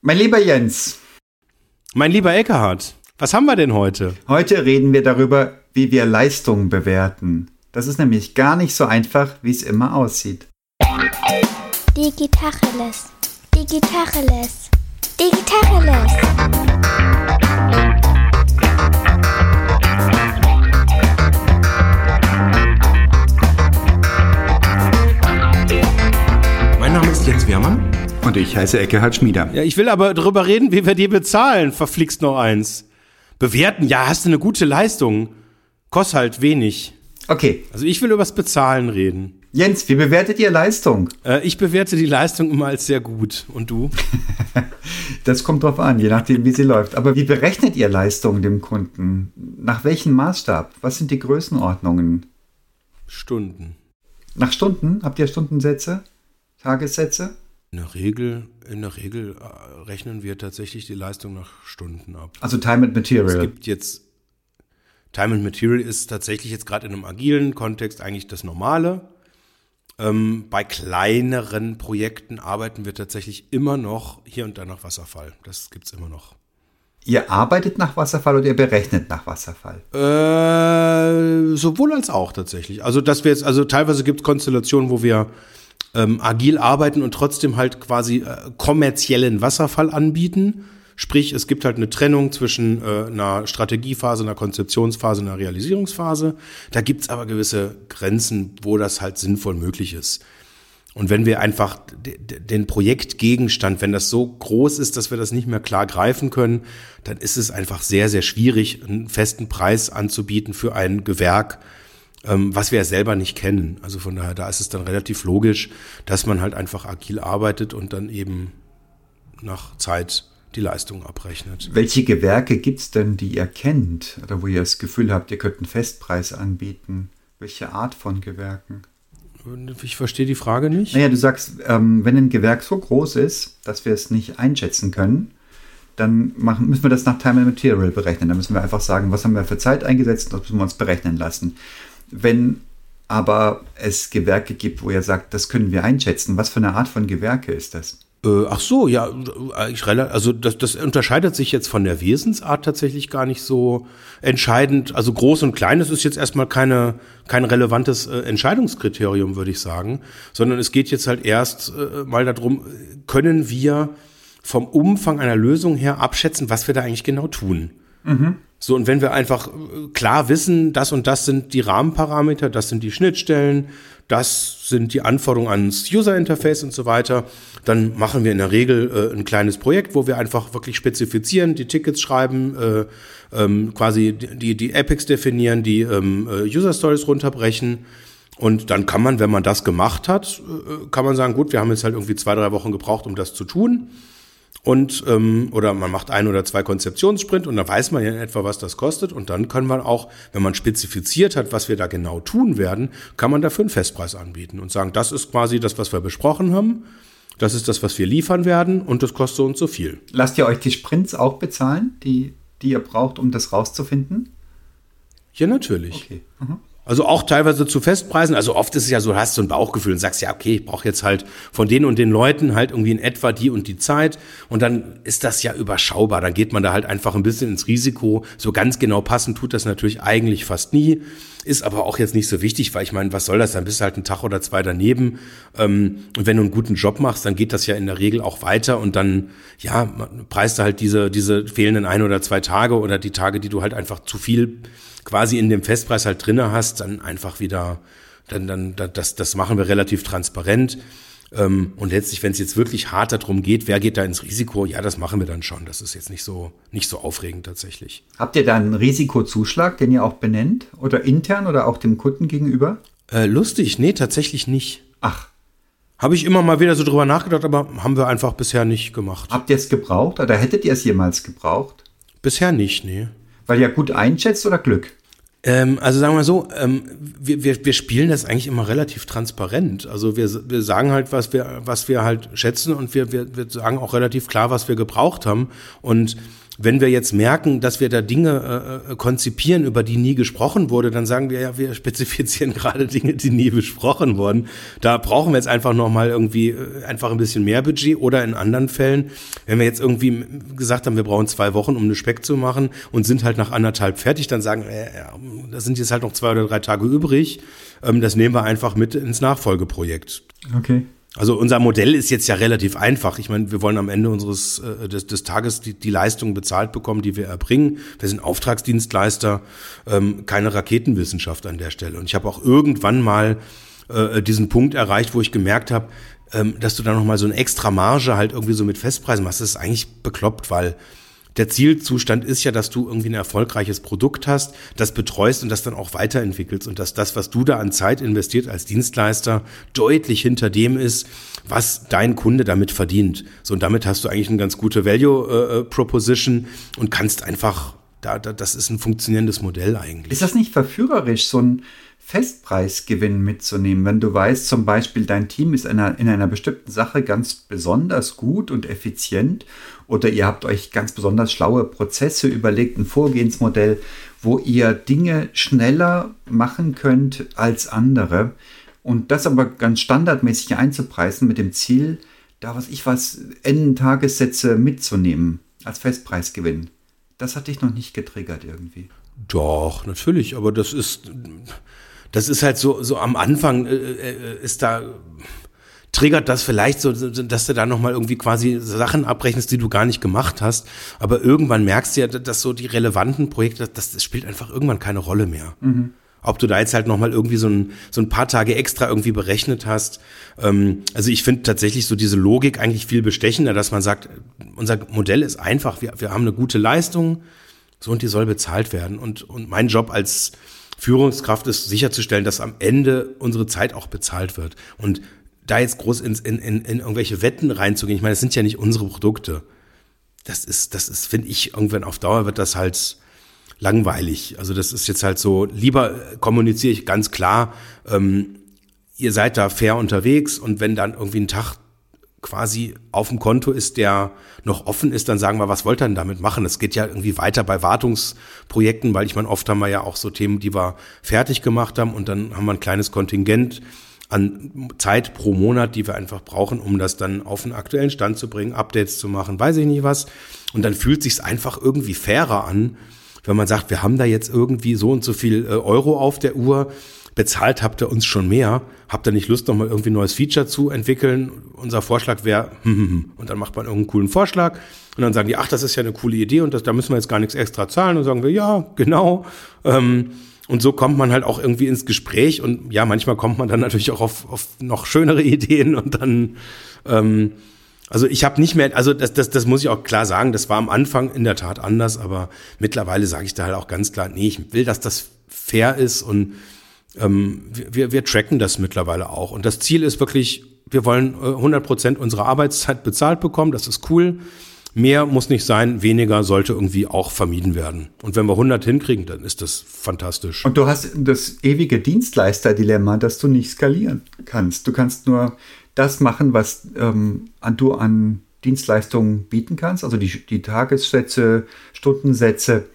Mein lieber Jens. Mein lieber Eckhardt, was haben wir denn heute? Heute reden wir darüber, wie wir Leistungen bewerten. Das ist nämlich gar nicht so einfach, wie es immer aussieht. Digitacheles. Digitacheles. Digitacheles. Mein Name ist Jens Wehrmann. Und ich heiße Eckehard Schmieder. Ja, ich will aber darüber reden, wie wir dir bezahlen. Verflixt noch eins. Bewerten, ja, hast du eine gute Leistung. Kostet halt wenig. Okay, Also ich will übers Bezahlen reden. Jens, wie bewertet ihr Leistung? Äh, ich bewerte die Leistung immer als sehr gut. Und du? Das kommt drauf an, je nachdem, wie sie läuft. Aber wie berechnet ihr Leistung dem Kunden? Nach welchem Maßstab? Was sind die Größenordnungen? Stunden. Nach Stunden? Habt ihr Stundensätze? Tagessätze? In der Regel, in der Regel äh, rechnen wir tatsächlich die Leistung nach Stunden ab. Also Time and Es Material. gibt jetzt Time and Material ist tatsächlich jetzt gerade in einem agilen Kontext eigentlich das Normale. Ähm, bei kleineren Projekten arbeiten wir tatsächlich immer noch hier und da nach Wasserfall. Das gibt's immer noch. Ihr arbeitet nach Wasserfall oder ihr berechnet nach Wasserfall? Äh, sowohl als auch tatsächlich. Also dass wir jetzt, also teilweise gibt es Konstellationen, wo wir ähm, agil arbeiten und trotzdem halt quasi äh, kommerziellen Wasserfall anbieten. Sprich, es gibt halt eine Trennung zwischen äh, einer Strategiephase, einer Konzeptionsphase, einer Realisierungsphase. Da gibt's aber gewisse Grenzen, wo das halt sinnvoll möglich ist. Und wenn wir einfach de- de- den Projektgegenstand, wenn das so groß ist, dass wir das nicht mehr klar greifen können, dann ist es einfach sehr, sehr schwierig, einen festen Preis anzubieten für ein Gewerk, was wir ja selber nicht kennen. Also von daher, da ist es dann relativ logisch, dass man halt einfach agil arbeitet und dann eben nach Zeit die Leistung abrechnet. Welche Gewerke gibt es denn, die ihr kennt? Oder wo ihr das Gefühl habt, ihr könnt einen Festpreis anbieten? Welche Art von Gewerken? Ich verstehe die Frage nicht. Naja, du sagst, ähm, wenn ein Gewerk so groß ist, dass wir es nicht einschätzen können, dann machen, müssen wir das nach Time and Material berechnen. Dann müssen wir einfach sagen, was haben wir für Zeit eingesetzt, das müssen wir uns berechnen lassen. Wenn aber es Gewerke gibt, wo ihr sagt, das können wir einschätzen, was für eine Art von Gewerke ist das? Äh, ach so, ja, ich, also das, das unterscheidet sich jetzt von der Wesensart tatsächlich gar nicht so entscheidend. Also groß und klein, das ist jetzt erstmal keine, kein relevantes äh, Entscheidungskriterium, würde ich sagen, sondern es geht jetzt halt erst äh, mal darum, können wir vom Umfang einer Lösung her abschätzen, was wir da eigentlich genau tun. So, und wenn wir einfach äh, klar wissen, das und das sind die Rahmenparameter, das sind die Schnittstellen, das sind die Anforderungen ans User Interface und so weiter, dann machen wir in der Regel äh, ein kleines Projekt, wo wir einfach wirklich spezifizieren, die Tickets schreiben, äh, ähm, quasi die, die Epics definieren, die ähm, äh, User Stories runterbrechen. Und dann kann man, wenn man das gemacht hat, äh, kann man sagen, gut, wir haben jetzt halt irgendwie zwei, drei Wochen gebraucht, um das zu tun. Und ähm, oder man macht ein oder zwei Konzeptionssprint und dann weiß man ja in etwa, was das kostet. Und dann kann man auch, wenn man spezifiziert hat, was wir da genau tun werden, kann man dafür einen Festpreis anbieten und sagen, das ist quasi das, was wir besprochen haben. Das ist das, was wir liefern werden und das kostet und so viel. Lasst ihr euch die Sprints auch bezahlen, die, die ihr braucht, um das rauszufinden? Ja, natürlich. Okay. Mhm. Also auch teilweise zu Festpreisen. Also oft ist es ja so, du hast so ein Bauchgefühl und sagst, ja, okay, ich brauche jetzt halt von den und den Leuten halt irgendwie in etwa die und die Zeit. Und dann ist das ja überschaubar. Dann geht man da halt einfach ein bisschen ins Risiko. So ganz genau passen tut das natürlich eigentlich fast nie. Ist aber auch jetzt nicht so wichtig, weil ich meine, was soll das? Dann bist du halt einen Tag oder zwei daneben. Ähm, und wenn du einen guten Job machst, dann geht das ja in der Regel auch weiter und dann, ja, preist du halt diese, diese fehlenden ein oder zwei Tage oder die Tage, die du halt einfach zu viel quasi in dem Festpreis halt drinne hast, dann einfach wieder, dann, dann, da- das, das machen wir relativ transparent. Ähm, und letztlich, wenn es jetzt wirklich hart darum geht, wer geht da ins Risiko, ja, das machen wir dann schon. Das ist jetzt nicht so, nicht so aufregend tatsächlich. Habt ihr da einen Risikozuschlag, den ihr auch benennt? Oder intern oder auch dem Kunden gegenüber? Äh, lustig, nee, tatsächlich nicht. Ach, Habe ich immer mal wieder so drüber nachgedacht, aber haben wir einfach bisher nicht gemacht. habt ihr es gebraucht oder hättet ihr es jemals gebraucht? Bisher nicht, nee. Weil ihr gut einschätzt oder Glück? Ähm, also sagen wir so, ähm, wir, wir, wir spielen das eigentlich immer relativ transparent. Also wir, wir sagen halt, was wir, was wir halt schätzen und wir, wir, wir sagen auch relativ klar, was wir gebraucht haben. Und wenn wir jetzt merken, dass wir da Dinge äh, äh konzipieren, über die nie gesprochen wurde, dann sagen wir ja, wir spezifizieren gerade Dinge, die nie besprochen wurden. Da brauchen wir jetzt einfach nochmal irgendwie äh, einfach ein bisschen mehr Budget oder in anderen Fällen, wenn wir jetzt irgendwie gesagt haben, wir brauchen zwei Wochen, um eine Speck zu machen und sind halt nach anderthalb fertig, dann sagen, äh, da sind jetzt halt noch zwei oder drei Tage übrig. Ähm, das nehmen wir einfach mit ins Nachfolgeprojekt. Okay. Also unser Modell ist jetzt ja relativ einfach. Ich meine, wir wollen am Ende unseres äh, des, des Tages die, die Leistung bezahlt bekommen, die wir erbringen. Wir sind Auftragsdienstleister, ähm, keine Raketenwissenschaft an der Stelle. Und ich habe auch irgendwann mal äh, diesen Punkt erreicht, wo ich gemerkt habe, ähm, dass du da noch mal so eine extra Marge halt irgendwie so mit Festpreisen machst. Das ist eigentlich bekloppt, weil der Zielzustand ist ja, dass du irgendwie ein erfolgreiches Produkt hast, das betreust und das dann auch weiterentwickelst und dass das, was du da an Zeit investiert als Dienstleister, deutlich hinter dem ist, was dein Kunde damit verdient. So und damit hast du eigentlich eine ganz gute Value äh, äh Proposition und kannst einfach da, da, das ist ein funktionierendes Modell eigentlich. Ist das nicht verführerisch, so ein Festpreisgewinn mitzunehmen, wenn du weißt, zum Beispiel dein Team ist in einer, in einer bestimmten Sache ganz besonders gut und effizient oder ihr habt euch ganz besonders schlaue Prozesse überlegt, ein Vorgehensmodell, wo ihr Dinge schneller machen könnt als andere und das aber ganz standardmäßig einzupreisen mit dem Ziel, da was ich was, N-Tagessätze mitzunehmen als Festpreisgewinn. Das hat dich noch nicht getriggert irgendwie. Doch, natürlich, aber das ist, das ist halt so, so am Anfang äh, äh, ist da, triggert das vielleicht so, dass du da nochmal irgendwie quasi Sachen abrechnest, die du gar nicht gemacht hast. Aber irgendwann merkst du ja, dass so die relevanten Projekte, das, das spielt einfach irgendwann keine Rolle mehr. Mhm. Ob du da jetzt halt nochmal irgendwie so ein, so ein paar Tage extra irgendwie berechnet hast. Ähm, also ich finde tatsächlich so diese Logik eigentlich viel bestechender, dass man sagt, unser Modell ist einfach, wir, wir haben eine gute Leistung, so und die soll bezahlt werden. Und, und mein Job als Führungskraft ist sicherzustellen, dass am Ende unsere Zeit auch bezahlt wird. Und da jetzt groß in, in, in, irgendwelche Wetten reinzugehen, ich meine, das sind ja nicht unsere Produkte. Das ist, das ist, finde ich, irgendwann auf Dauer wird das halt langweilig. Also das ist jetzt halt so, lieber kommuniziere ich ganz klar, ähm, ihr seid da fair unterwegs und wenn dann irgendwie ein Tag quasi auf dem Konto ist, der noch offen ist, dann sagen wir, was wollt ihr denn damit machen? Es geht ja irgendwie weiter bei Wartungsprojekten, weil ich meine, oft haben wir ja auch so Themen, die wir fertig gemacht haben und dann haben wir ein kleines Kontingent an Zeit pro Monat, die wir einfach brauchen, um das dann auf den aktuellen Stand zu bringen, Updates zu machen, weiß ich nicht was. Und dann fühlt sich's einfach irgendwie fairer an, wenn man sagt, wir haben da jetzt irgendwie so und so viel äh, Euro auf der Uhr, bezahlt habt ihr uns schon mehr, habt ihr nicht Lust, nochmal irgendwie ein neues Feature zu entwickeln? Unser Vorschlag wäre, und dann macht man irgendeinen coolen Vorschlag und dann sagen die, ach, das ist ja eine coole Idee und das, da müssen wir jetzt gar nichts extra zahlen und sagen wir, ja, genau. Ähm, und so kommt man halt auch irgendwie ins Gespräch und ja, manchmal kommt man dann natürlich auch auf, auf noch schönere Ideen und dann, ähm, also ich habe nicht mehr, also das, das, das muss ich auch klar sagen, das war am Anfang in der Tat anders, aber mittlerweile sage ich da halt auch ganz klar, nee, ich will, dass das fair ist und ähm, wir, wir tracken das mittlerweile auch. Und das Ziel ist wirklich, wir wollen 100 äh, Prozent unserer Arbeitszeit bezahlt bekommen. Das ist cool. Mehr muss nicht sein, weniger sollte irgendwie auch vermieden werden. Und wenn wir 100 hinkriegen, dann ist das fantastisch. Und du hast das ewige Dienstleister-Dilemma, dass du nicht skalieren kannst. Du kannst nur das machen, was ähm, du an Dienstleistungen bieten kannst, also die, die Tagessätze, Stundensätze.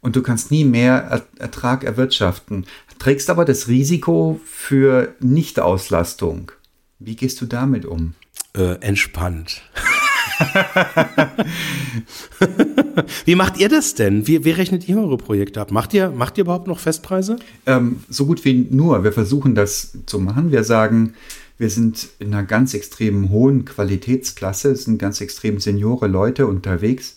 Und du kannst nie mehr Ertrag erwirtschaften trägst aber das Risiko für Nichtauslastung. Wie gehst du damit um? Äh, entspannt. wie macht ihr das denn? Wie, wie, rechnet ihr eure Projekte ab? Macht ihr, macht ihr überhaupt noch Festpreise? Ähm, so gut wie nur. Wir versuchen das zu machen. Wir sagen, wir sind in einer ganz extrem hohen Qualitätsklasse, es sind ganz extrem seniore Leute unterwegs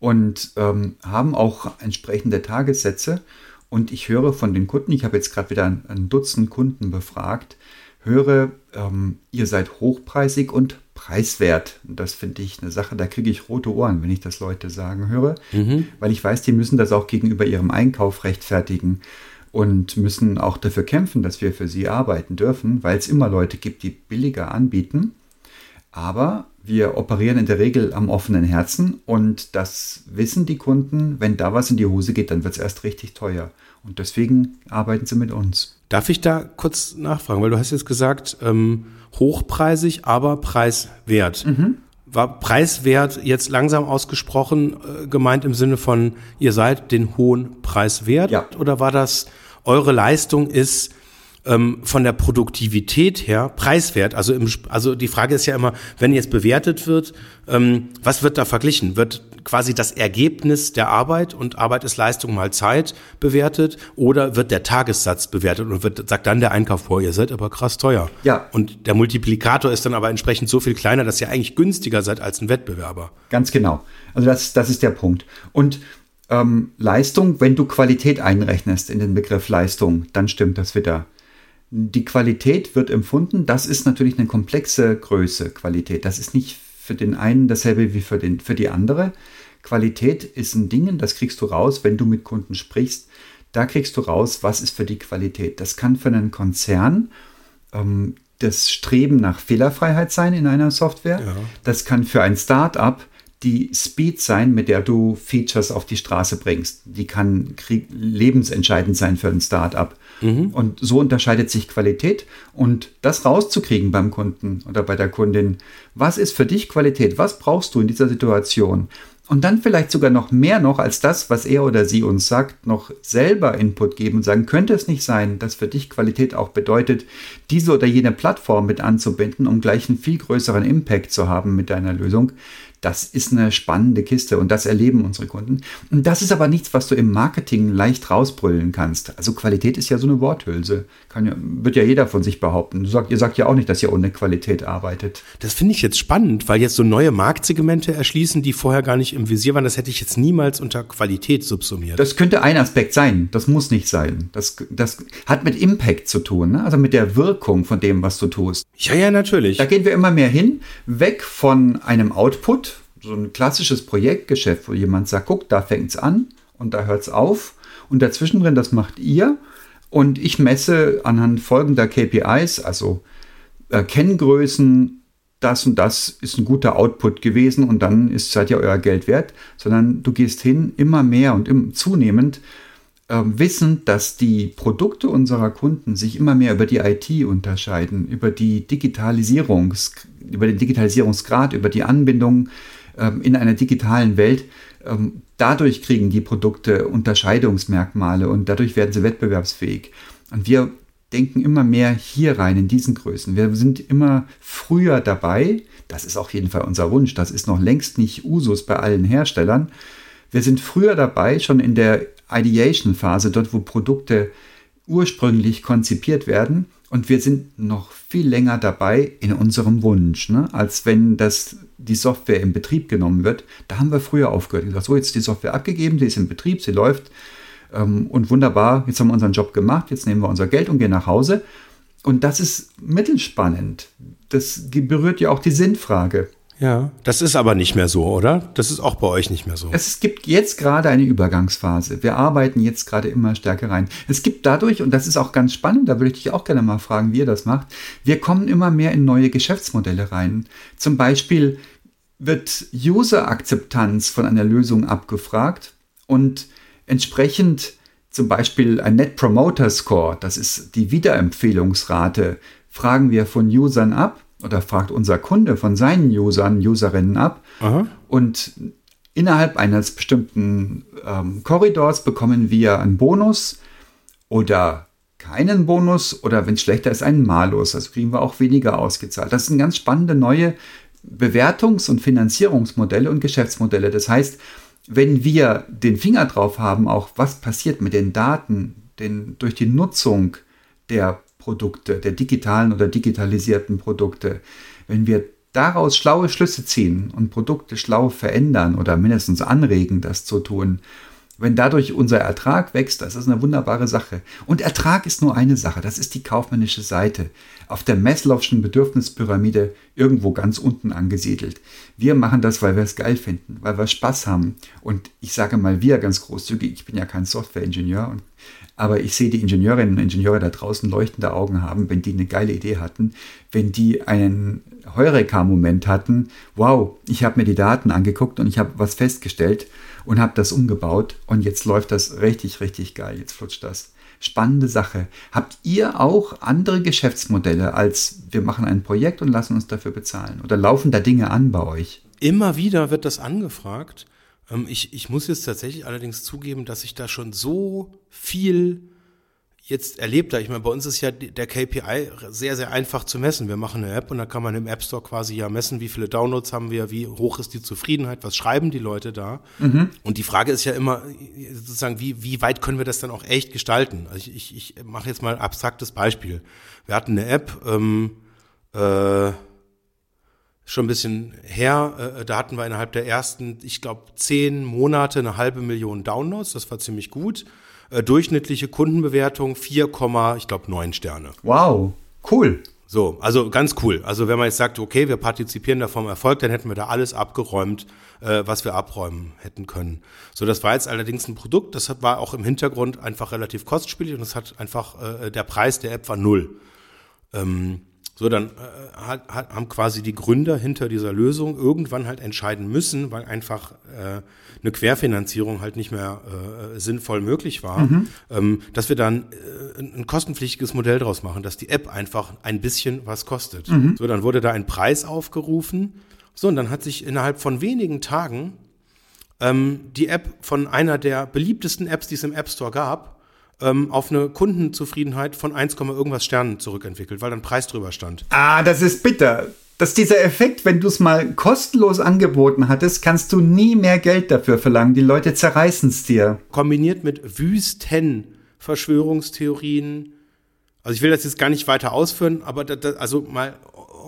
und ähm, haben auch entsprechende Tagessätze. Und ich höre von den Kunden, ich habe jetzt gerade wieder ein, ein, Dutzend Kunden befragt, höre, ähm, ihr seid hochpreisig und preiswert. Und das finde ich eine Sache, da kriege ich rote Ohren, wenn ich das Leute sagen höre, mhm. weil ich weiß, die müssen das auch gegenüber ihrem Einkauf rechtfertigen und müssen auch dafür kämpfen, dass wir für sie arbeiten dürfen, weil es immer Leute gibt, die billiger anbieten. Aber wir operieren in der Regel am offenen Herzen und das wissen die Kunden. Wenn da was in die Hose geht, dann wird es erst richtig teuer. Und deswegen arbeiten sie mit uns. Darf ich da kurz nachfragen? Weil du hast jetzt gesagt, ähm, hochpreisig, aber preiswert. Mhm. War preiswert jetzt langsam ausgesprochen äh, gemeint im Sinne von, ihr seid den hohen Preis wert? Ja. Oder war das, eure Leistung ist ähm, von der Produktivität her preiswert? Also, im, also die Frage ist ja immer, wenn jetzt bewertet wird, ähm, was wird da verglichen? Wird quasi das Ergebnis der Arbeit und Arbeit ist Leistung mal Zeit bewertet oder wird der Tagessatz bewertet und wird, sagt dann der Einkauf vor, ihr seid aber krass teuer. Ja. Und der Multiplikator ist dann aber entsprechend so viel kleiner, dass ihr eigentlich günstiger seid als ein Wettbewerber. Ganz genau. Also das, das ist der Punkt. Und ähm, Leistung, wenn du Qualität einrechnest in den Begriff Leistung, dann stimmt das wieder. Die Qualität wird empfunden, das ist natürlich eine komplexe Größe, Qualität. Das ist nicht für den einen dasselbe wie für, den, für die andere. Qualität ist ein Ding, das kriegst du raus, wenn du mit Kunden sprichst. Da kriegst du raus, was ist für die Qualität. Das kann für einen Konzern ähm, das Streben nach Fehlerfreiheit sein in einer Software. Ja. Das kann für ein Start-up die Speed sein, mit der du Features auf die Straße bringst. Die kann lebensentscheidend sein für ein Start-up. Mhm. Und so unterscheidet sich Qualität. Und das rauszukriegen beim Kunden oder bei der Kundin, was ist für dich Qualität? Was brauchst du in dieser Situation? Und dann vielleicht sogar noch mehr noch als das, was er oder sie uns sagt, noch selber Input geben und sagen, könnte es nicht sein, dass für dich Qualität auch bedeutet, diese oder jene Plattform mit anzubinden, um gleich einen viel größeren Impact zu haben mit deiner Lösung. Das ist eine spannende Kiste und das erleben unsere Kunden. Und das ist aber nichts, was du im Marketing leicht rausbrüllen kannst. Also Qualität ist ja so eine Worthülse. Kann ja, wird ja jeder von sich behaupten. Du sagt, ihr sagt ja auch nicht, dass ihr ohne Qualität arbeitet. Das finde ich jetzt spannend, weil jetzt so neue Marktsegmente erschließen, die vorher gar nicht im Visier waren. Das hätte ich jetzt niemals unter Qualität subsumiert. Das könnte ein Aspekt sein. Das muss nicht sein. Das, das hat mit Impact zu tun, ne? also mit der Wirkung von dem, was du tust. Ja, ja, natürlich. Da gehen wir immer mehr hin, weg von einem Output, so ein klassisches Projektgeschäft, wo jemand sagt, guck, da fängt es an und da hört es auf. Und dazwischen drin, das macht ihr. Und ich messe anhand folgender KPIs, also äh, Kenngrößen, das und das ist ein guter Output gewesen und dann ist, seid ihr euer Geld wert, sondern du gehst hin immer mehr und im, zunehmend äh, wissend, dass die Produkte unserer Kunden sich immer mehr über die IT unterscheiden, über die Digitalisierungs, über den Digitalisierungsgrad, über die Anbindung in einer digitalen Welt. Ähm, dadurch kriegen die Produkte Unterscheidungsmerkmale und dadurch werden sie wettbewerbsfähig. Und wir denken immer mehr hier rein in diesen Größen. Wir sind immer früher dabei. Das ist auf jeden Fall unser Wunsch. Das ist noch längst nicht Usus bei allen Herstellern. Wir sind früher dabei, schon in der Ideation-Phase, dort wo Produkte ursprünglich konzipiert werden. Und wir sind noch viel länger dabei in unserem Wunsch, ne? als wenn das, die Software in Betrieb genommen wird. Da haben wir früher aufgehört. Ich gesagt, so, jetzt ist die Software abgegeben, sie ist in Betrieb, sie läuft. Ähm, und wunderbar, jetzt haben wir unseren Job gemacht, jetzt nehmen wir unser Geld und gehen nach Hause. Und das ist mittelspannend. Das berührt ja auch die Sinnfrage. Ja, das ist aber nicht mehr so, oder? Das ist auch bei euch nicht mehr so. Es gibt jetzt gerade eine Übergangsphase. Wir arbeiten jetzt gerade immer stärker rein. Es gibt dadurch, und das ist auch ganz spannend, da würde ich dich auch gerne mal fragen, wie ihr das macht, wir kommen immer mehr in neue Geschäftsmodelle rein. Zum Beispiel wird User-Akzeptanz von einer Lösung abgefragt und entsprechend zum Beispiel ein Net Promoter Score, das ist die Wiederempfehlungsrate, fragen wir von Usern ab oder fragt unser Kunde von seinen Usern, Userinnen ab. Aha. Und innerhalb eines bestimmten ähm, Korridors bekommen wir einen Bonus oder keinen Bonus oder wenn es schlechter ist, einen Malus. Also kriegen wir auch weniger ausgezahlt. Das sind ganz spannende neue Bewertungs- und Finanzierungsmodelle und Geschäftsmodelle. Das heißt, wenn wir den Finger drauf haben, auch was passiert mit den Daten, den, durch die Nutzung der Produkte, der digitalen oder digitalisierten Produkte, wenn wir daraus schlaue Schlüsse ziehen und Produkte schlau verändern oder mindestens anregen, das zu tun, wenn dadurch unser Ertrag wächst, das ist eine wunderbare Sache. Und Ertrag ist nur eine Sache, das ist die kaufmännische Seite. Auf der Maslow'schen Bedürfnispyramide irgendwo ganz unten angesiedelt. Wir machen das, weil wir es geil finden, weil wir Spaß haben. Und ich sage mal wir ganz großzügig, ich bin ja kein Softwareingenieur und aber ich sehe die Ingenieurinnen und Ingenieure da draußen leuchtende Augen haben, wenn die eine geile Idee hatten, wenn die einen Heureka-Moment hatten. Wow, ich habe mir die Daten angeguckt und ich habe was festgestellt und habe das umgebaut und jetzt läuft das richtig, richtig geil. Jetzt flutscht das. spannende Sache. Habt ihr auch andere Geschäftsmodelle als wir machen ein Projekt und lassen uns dafür bezahlen? Oder laufen da Dinge an bei euch? Immer wieder wird das angefragt. Ähm, ich, ich muss jetzt tatsächlich allerdings zugeben, dass ich da schon so viel jetzt erlebt habe. Ich meine, bei uns ist ja der KPI sehr, sehr einfach zu messen. Wir machen eine App und da kann man im App Store quasi ja messen, wie viele Downloads haben wir, wie hoch ist die Zufriedenheit, was schreiben die Leute da. Mhm. Und die Frage ist ja immer sozusagen, wie, wie weit können wir das dann auch echt gestalten? Also ich, ich, ich mache jetzt mal ein abstraktes Beispiel. Wir hatten eine App, ähm, äh, schon ein bisschen her. Äh, da hatten wir innerhalb der ersten, ich glaube, zehn Monate eine halbe Million Downloads. Das war ziemlich gut. Äh, durchschnittliche Kundenbewertung 4, ich glaube 9 Sterne. Wow, cool. So, also ganz cool. Also wenn man jetzt sagt, okay, wir partizipieren da vom Erfolg, dann hätten wir da alles abgeräumt, äh, was wir abräumen hätten können. So, das war jetzt allerdings ein Produkt, das war auch im Hintergrund einfach relativ kostspielig und es hat einfach, äh, der Preis der App war null. Ähm, so, dann äh, hat, hat, haben quasi die Gründer hinter dieser Lösung irgendwann halt entscheiden müssen, weil einfach äh, eine Querfinanzierung halt nicht mehr äh, sinnvoll möglich war, mhm. ähm, dass wir dann äh, ein, ein kostenpflichtiges Modell draus machen, dass die App einfach ein bisschen was kostet. Mhm. So, dann wurde da ein Preis aufgerufen. So, und dann hat sich innerhalb von wenigen Tagen ähm, die App von einer der beliebtesten Apps, die es im App Store gab, ähm, auf eine Kundenzufriedenheit von 1, irgendwas Sternen zurückentwickelt, weil dann Preis drüber stand. Ah, das ist bitter. Dass dieser Effekt, wenn du es mal kostenlos angeboten hattest, kannst du nie mehr Geld dafür verlangen. Die Leute zerreißen es dir. Kombiniert mit wüsten Verschwörungstheorien. Also ich will das jetzt gar nicht weiter ausführen, aber das, das, also mal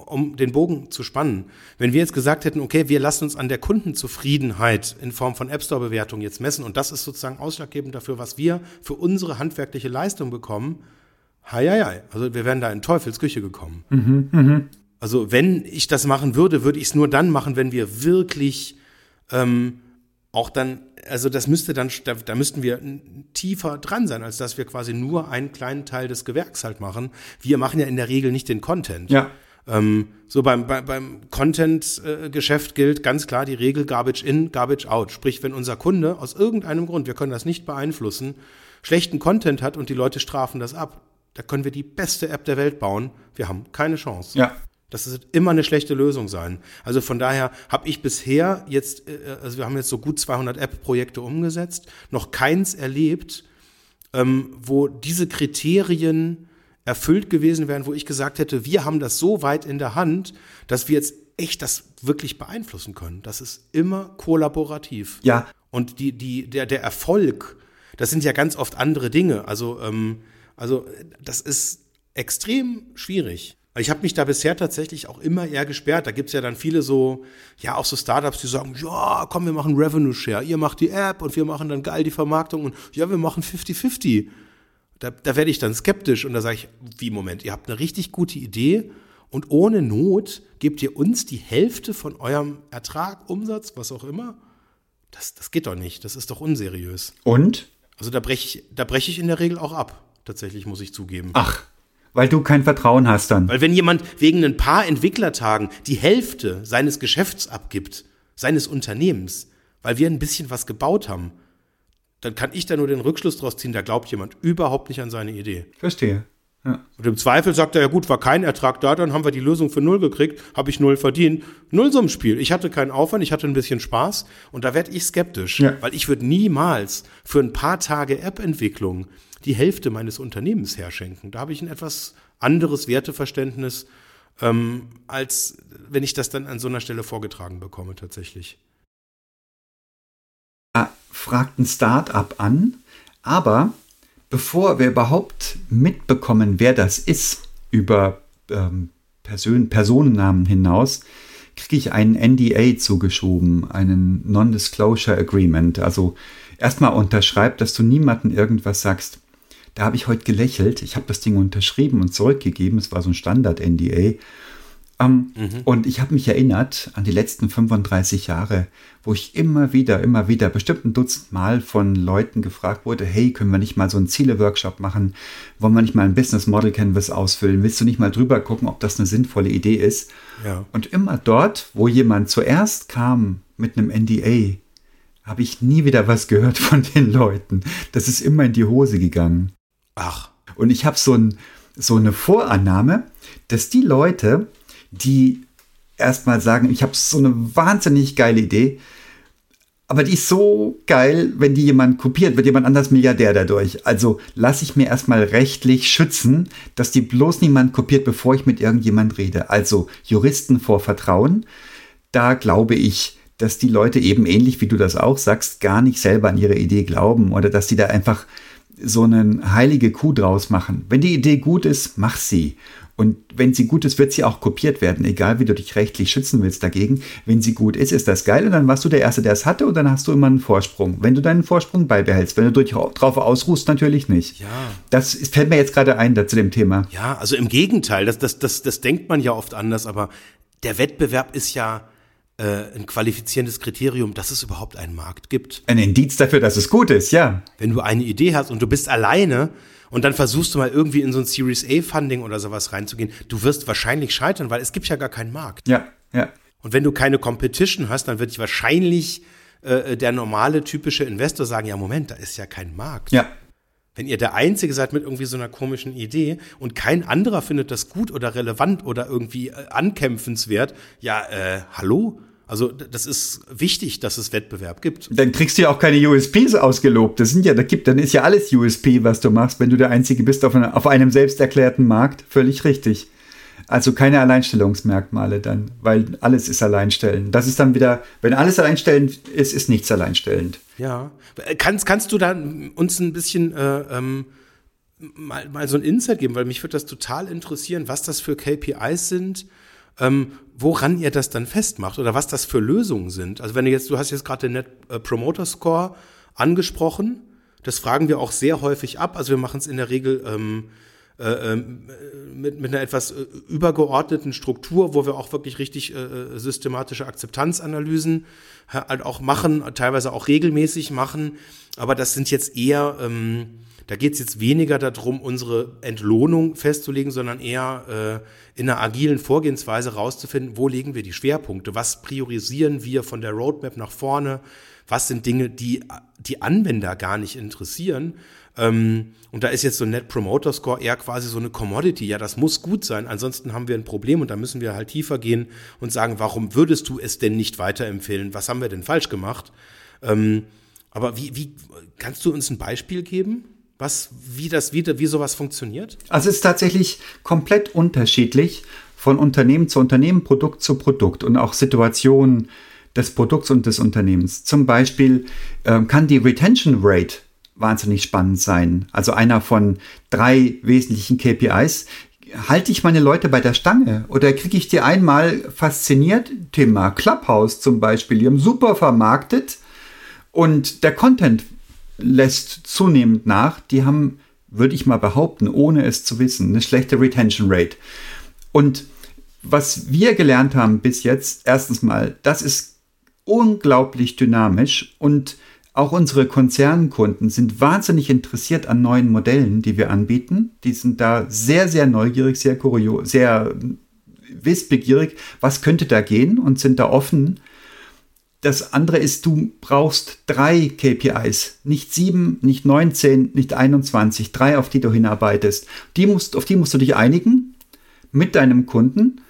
um den Bogen zu spannen. Wenn wir jetzt gesagt hätten, okay, wir lassen uns an der Kundenzufriedenheit in Form von App Store Bewertung jetzt messen und das ist sozusagen ausschlaggebend dafür, was wir für unsere handwerkliche Leistung bekommen. Hei, hei, hei. Also wir wären da in Teufelsküche gekommen. Mhm, mh. Also wenn ich das machen würde, würde ich es nur dann machen, wenn wir wirklich ähm, auch dann, also das müsste dann, da, da müssten wir tiefer dran sein, als dass wir quasi nur einen kleinen Teil des Gewerks halt machen. Wir machen ja in der Regel nicht den Content. Ja. Ähm, so beim, beim, beim Content-Geschäft gilt ganz klar die Regel Garbage in, Garbage out. Sprich, wenn unser Kunde aus irgendeinem Grund, wir können das nicht beeinflussen, schlechten Content hat und die Leute strafen das ab, da können wir die beste App der Welt bauen. Wir haben keine Chance. Ja. Das wird immer eine schlechte Lösung sein. Also von daher habe ich bisher jetzt, äh, also wir haben jetzt so gut 200 App-Projekte umgesetzt, noch keins erlebt, ähm, wo diese Kriterien erfüllt gewesen wären, wo ich gesagt hätte, wir haben das so weit in der Hand, dass wir jetzt echt das wirklich beeinflussen können. Das ist immer kollaborativ. Ja. Und die, die, der, der Erfolg, das sind ja ganz oft andere Dinge. Also, ähm, also das ist extrem schwierig. Ich habe mich da bisher tatsächlich auch immer eher gesperrt. Da gibt's ja dann viele so, ja, auch so Startups, die sagen, ja, komm, wir machen Revenue Share. Ihr macht die App und wir machen dann geil die Vermarktung und ja, wir machen 50-50. Da, da werde ich dann skeptisch und da sage ich, wie Moment, ihr habt eine richtig gute Idee und ohne Not gebt ihr uns die Hälfte von eurem Ertrag, Umsatz, was auch immer. Das, das geht doch nicht, das ist doch unseriös. Und? Also da breche ich, da breche ich in der Regel auch ab, tatsächlich muss ich zugeben. Ach, weil du kein Vertrauen hast dann. Weil wenn jemand wegen ein paar Entwicklertagen die Hälfte seines Geschäfts abgibt, seines Unternehmens, weil wir ein bisschen was gebaut haben, dann kann ich da nur den Rückschluss draus ziehen, da glaubt jemand überhaupt nicht an seine Idee. Verstehe. Ja. Und im Zweifel sagt er, ja gut, war kein Ertrag da, dann haben wir die Lösung für null gekriegt, habe ich null verdient. Nullsummspiel. Ich hatte keinen Aufwand, ich hatte ein bisschen Spaß und da werde ich skeptisch, ja. weil ich würde niemals für ein paar Tage App-Entwicklung die Hälfte meines Unternehmens herschenken. Da habe ich ein etwas anderes Werteverständnis, ähm, als wenn ich das dann an so einer Stelle vorgetragen bekomme tatsächlich fragt ein Start-up an, aber bevor wir überhaupt mitbekommen, wer das ist, über ähm, Person Personennamen hinaus, kriege ich einen NDA zugeschoben, einen Non-Disclosure Agreement. Also erstmal unterschreibt, dass du niemandem irgendwas sagst. Da habe ich heute gelächelt. Ich habe das Ding unterschrieben und zurückgegeben. Es war so ein Standard-NDA. Ähm, mhm. Und ich habe mich erinnert an die letzten 35 Jahre, wo ich immer wieder, immer wieder, bestimmt ein Dutzend Mal von Leuten gefragt wurde, hey, können wir nicht mal so einen Ziele-Workshop machen? Wollen wir nicht mal ein Business Model Canvas ausfüllen? Willst du nicht mal drüber gucken, ob das eine sinnvolle Idee ist? Ja. Und immer dort, wo jemand zuerst kam mit einem NDA, habe ich nie wieder was gehört von den Leuten. Das ist immer in die Hose gegangen. Ach. Und ich habe so, ein, so eine Vorannahme, dass die Leute, die erstmal sagen, ich habe so eine wahnsinnig geile Idee, aber die ist so geil, wenn die jemand kopiert, wird jemand anders Milliardär dadurch. Also lasse ich mir erstmal rechtlich schützen, dass die bloß niemand kopiert, bevor ich mit irgendjemand rede. Also Juristen vor Vertrauen. Da glaube ich, dass die Leute eben ähnlich wie du das auch sagst, gar nicht selber an ihre Idee glauben oder dass die da einfach so eine heilige Kuh draus machen. Wenn die Idee gut ist, mach sie. Und wenn sie gut ist, wird sie auch kopiert werden, egal wie du dich rechtlich schützen willst dagegen. Wenn sie gut ist, ist das geil und dann warst du der Erste, der es hatte und dann hast du immer einen Vorsprung. Wenn du deinen Vorsprung beibehältst, wenn du drauf ausruhst, natürlich nicht. Ja. Das fällt mir jetzt gerade ein da, zu dem Thema. Ja, also im Gegenteil, das, das, das, das denkt man ja oft anders, aber der Wettbewerb ist ja äh, ein qualifizierendes Kriterium, dass es überhaupt einen Markt gibt. Ein Indiz dafür, dass es gut ist, ja. Wenn du eine Idee hast und du bist alleine, und dann versuchst du mal irgendwie in so ein Series A Funding oder sowas reinzugehen, du wirst wahrscheinlich scheitern, weil es gibt ja gar keinen Markt. Ja, ja. Und wenn du keine Competition hast, dann wird dich wahrscheinlich äh, der normale typische Investor sagen, ja Moment, da ist ja kein Markt. Ja. Wenn ihr der Einzige seid mit irgendwie so einer komischen Idee und kein anderer findet das gut oder relevant oder irgendwie äh, ankämpfenswert, ja, äh, hallo? Also das ist wichtig, dass es Wettbewerb gibt. Dann kriegst du ja auch keine USPs ausgelobt. Das sind ja, da gibt, dann ist ja alles USP, was du machst, wenn du der Einzige bist auf, einer, auf einem selbst erklärten Markt. Völlig richtig. Also keine Alleinstellungsmerkmale dann, weil alles ist alleinstellend. Das ist dann wieder, wenn alles alleinstellend ist, ist nichts alleinstellend. Ja. Kannst, kannst du da uns ein bisschen äh, ähm, mal, mal so ein Insight geben, weil mich würde das total interessieren, was das für KPIs sind, ähm, woran ihr das dann festmacht oder was das für Lösungen sind. Also wenn du jetzt, du hast jetzt gerade den Net äh, Promoter Score angesprochen, das fragen wir auch sehr häufig ab. Also wir machen es in der Regel ähm, äh, ähm, mit, mit einer etwas äh, übergeordneten Struktur, wo wir auch wirklich richtig äh, systematische Akzeptanzanalysen halt auch machen, teilweise auch regelmäßig machen. Aber das sind jetzt eher ähm, da geht es jetzt weniger darum, unsere Entlohnung festzulegen, sondern eher äh, in einer agilen Vorgehensweise rauszufinden, wo legen wir die Schwerpunkte, was priorisieren wir von der Roadmap nach vorne, was sind Dinge, die die Anwender gar nicht interessieren. Ähm, und da ist jetzt so ein Net Promoter Score eher quasi so eine Commodity. Ja, das muss gut sein, ansonsten haben wir ein Problem und da müssen wir halt tiefer gehen und sagen, warum würdest du es denn nicht weiterempfehlen? Was haben wir denn falsch gemacht? Ähm, aber wie, wie kannst du uns ein Beispiel geben? Was, wie das, wie, wie sowas funktioniert? Also es ist tatsächlich komplett unterschiedlich von Unternehmen zu Unternehmen, Produkt zu Produkt und auch Situationen des Produkts und des Unternehmens. Zum Beispiel äh, kann die Retention Rate wahnsinnig spannend sein. Also einer von drei wesentlichen KPIs. Halte ich meine Leute bei der Stange oder kriege ich die einmal fasziniert? Thema Clubhouse zum Beispiel. Die haben super vermarktet und der Content lässt zunehmend nach. Die haben, würde ich mal behaupten, ohne es zu wissen, eine schlechte Retention Rate. Und was wir gelernt haben bis jetzt, erstens mal, das ist unglaublich dynamisch und auch unsere Konzernkunden sind wahnsinnig interessiert an neuen Modellen, die wir anbieten. Die sind da sehr, sehr neugierig, sehr kurios, sehr wissbegierig, was könnte da gehen und sind da offen das andere ist, du brauchst drei KPIs, nicht sieben, nicht 19, nicht 21, drei, auf die du hinarbeitest. Die musst, auf die musst du dich einigen mit deinem Kunden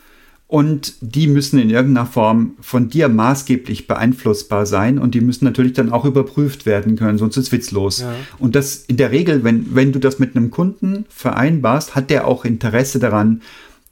und die müssen in irgendeiner Form von dir maßgeblich beeinflussbar sein und die müssen natürlich dann auch überprüft werden können, sonst ist es witzlos. Ja. Und das in der Regel, wenn, wenn du das mit einem Kunden vereinbarst, hat der auch Interesse daran,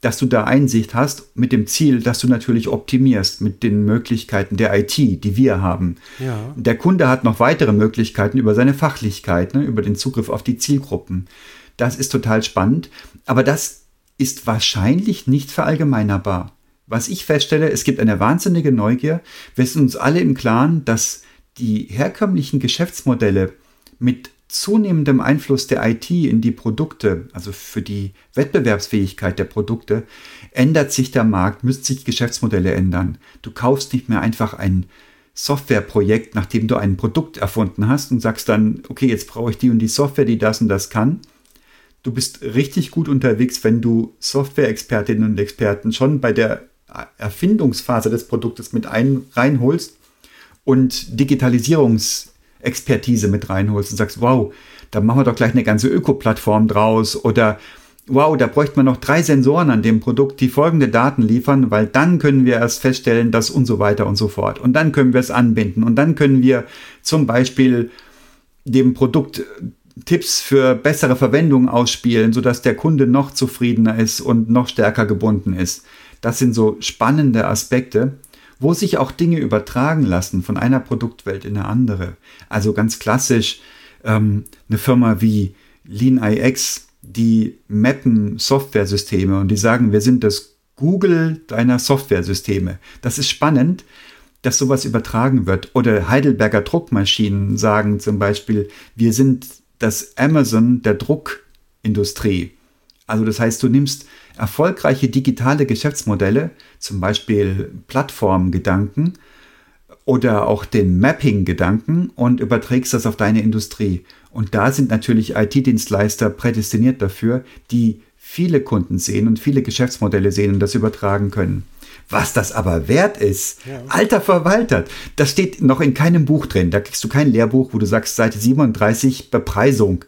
dass du da Einsicht hast mit dem Ziel, dass du natürlich optimierst mit den Möglichkeiten der IT, die wir haben. Ja. Der Kunde hat noch weitere Möglichkeiten über seine Fachlichkeit, ne, über den Zugriff auf die Zielgruppen. Das ist total spannend, aber das ist wahrscheinlich nicht verallgemeinerbar. Was ich feststelle, es gibt eine wahnsinnige Neugier. Wir sind uns alle im Klaren, dass die herkömmlichen Geschäftsmodelle mit zunehmendem Einfluss der IT in die Produkte, also für die Wettbewerbsfähigkeit der Produkte, ändert sich der Markt, müssen sich Geschäftsmodelle ändern. Du kaufst nicht mehr einfach ein Softwareprojekt, nachdem du ein Produkt erfunden hast und sagst dann, okay, jetzt brauche ich die und die Software, die das und das kann. Du bist richtig gut unterwegs, wenn du Software-Expertinnen und Experten schon bei der Erfindungsphase des Produktes mit ein, reinholst und Digitalisierungs- Expertise mit reinholst und sagst, wow, da machen wir doch gleich eine ganze Ökoplattform draus oder wow, da bräuchte man noch drei Sensoren an dem Produkt, die folgende Daten liefern, weil dann können wir erst feststellen, dass und so weiter und so fort. Und dann können wir es anbinden und dann können wir zum Beispiel dem Produkt Tipps für bessere Verwendung ausspielen, sodass der Kunde noch zufriedener ist und noch stärker gebunden ist. Das sind so spannende Aspekte, wo sich auch Dinge übertragen lassen von einer Produktwelt in eine andere. Also ganz klassisch ähm, eine Firma wie LeanIX, die mappen Softwaresysteme und die sagen, wir sind das Google deiner Softwaresysteme. Das ist spannend, dass sowas übertragen wird. Oder Heidelberger Druckmaschinen sagen zum Beispiel, wir sind das Amazon der Druckindustrie. Also das heißt, du nimmst erfolgreiche digitale Geschäftsmodelle, zum Beispiel Plattformgedanken oder auch den Mapping-Gedanken und überträgst das auf deine Industrie. Und da sind natürlich IT-Dienstleister prädestiniert dafür, die viele Kunden sehen und viele Geschäftsmodelle sehen und das übertragen können. Was das aber wert ist, ja. alter Verwalter, das steht noch in keinem Buch drin. Da kriegst du kein Lehrbuch, wo du sagst, Seite 37 Bepreisung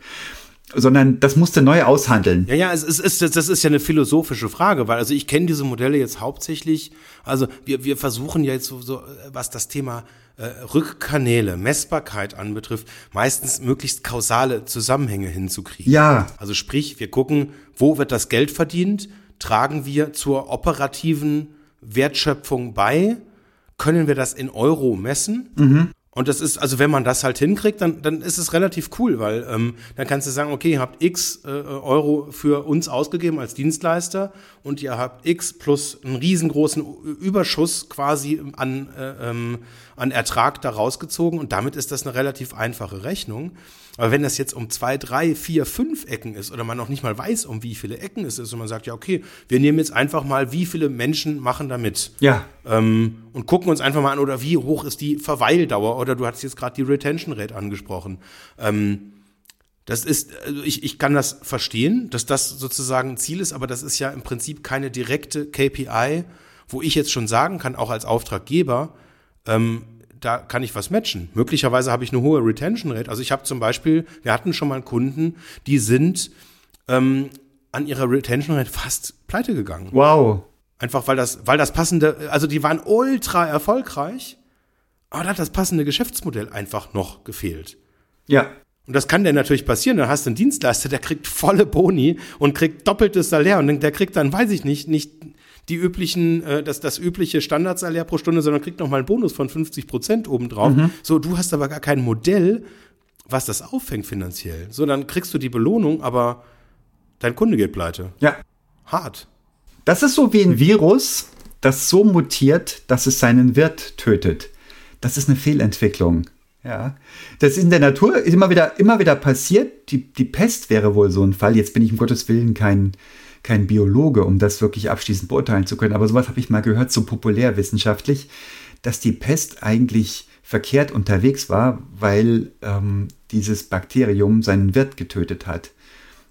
sondern das musste neu aushandeln. Ja, ja, es ist, das ist ja eine philosophische Frage, weil also ich kenne diese Modelle jetzt hauptsächlich, also wir, wir versuchen ja jetzt so, so was das Thema äh, Rückkanäle, Messbarkeit anbetrifft, meistens möglichst kausale Zusammenhänge hinzukriegen. Ja. Also sprich, wir gucken, wo wird das Geld verdient, tragen wir zur operativen Wertschöpfung bei? Können wir das in Euro messen? Mhm. Und das ist, also wenn man das halt hinkriegt, dann, dann ist es relativ cool, weil ähm, dann kannst du sagen, okay, ihr habt X äh, Euro für uns ausgegeben als Dienstleister und ihr habt X plus einen riesengroßen Überschuss quasi an, äh, ähm, an Ertrag da rausgezogen und damit ist das eine relativ einfache Rechnung. Aber wenn das jetzt um zwei, drei, vier, fünf Ecken ist oder man noch nicht mal weiß, um wie viele Ecken es ist und man sagt, ja, okay, wir nehmen jetzt einfach mal, wie viele Menschen machen da mit. Ja. Ähm, und gucken uns einfach mal an, oder wie hoch ist die Verweildauer oder du hattest jetzt gerade die Retention Rate angesprochen. Ähm, das ist, also ich, ich kann das verstehen, dass das sozusagen ein Ziel ist, aber das ist ja im Prinzip keine direkte KPI, wo ich jetzt schon sagen kann, auch als Auftraggeber, ähm, da kann ich was matchen. Möglicherweise habe ich eine hohe Retention Rate. Also ich habe zum Beispiel, wir hatten schon mal Kunden, die sind ähm, an ihrer Retention Rate fast pleite gegangen. Wow. Einfach weil das, weil das passende, also die waren ultra erfolgreich, aber da hat das passende Geschäftsmodell einfach noch gefehlt. Ja. Und das kann dir natürlich passieren. Dann hast du einen Dienstleister, der kriegt volle Boni und kriegt doppeltes Salär und der kriegt dann, weiß ich nicht, nicht die üblichen, äh, das, das übliche Standardsalär pro Stunde, sondern kriegt nochmal einen Bonus von 50 Prozent obendrauf. Mhm. So, du hast aber gar kein Modell, was das auffängt finanziell. So, dann kriegst du die Belohnung, aber dein Kunde geht pleite. Ja. Hart. Das ist so wie ein Virus, das so mutiert, dass es seinen Wirt tötet. Das ist eine Fehlentwicklung. Ja, das ist in der Natur immer wieder, immer wieder passiert. Die, die Pest wäre wohl so ein Fall. Jetzt bin ich um Gottes Willen kein, kein Biologe, um das wirklich abschließend beurteilen zu können. Aber sowas habe ich mal gehört, so populärwissenschaftlich, dass die Pest eigentlich verkehrt unterwegs war, weil ähm, dieses Bakterium seinen Wirt getötet hat.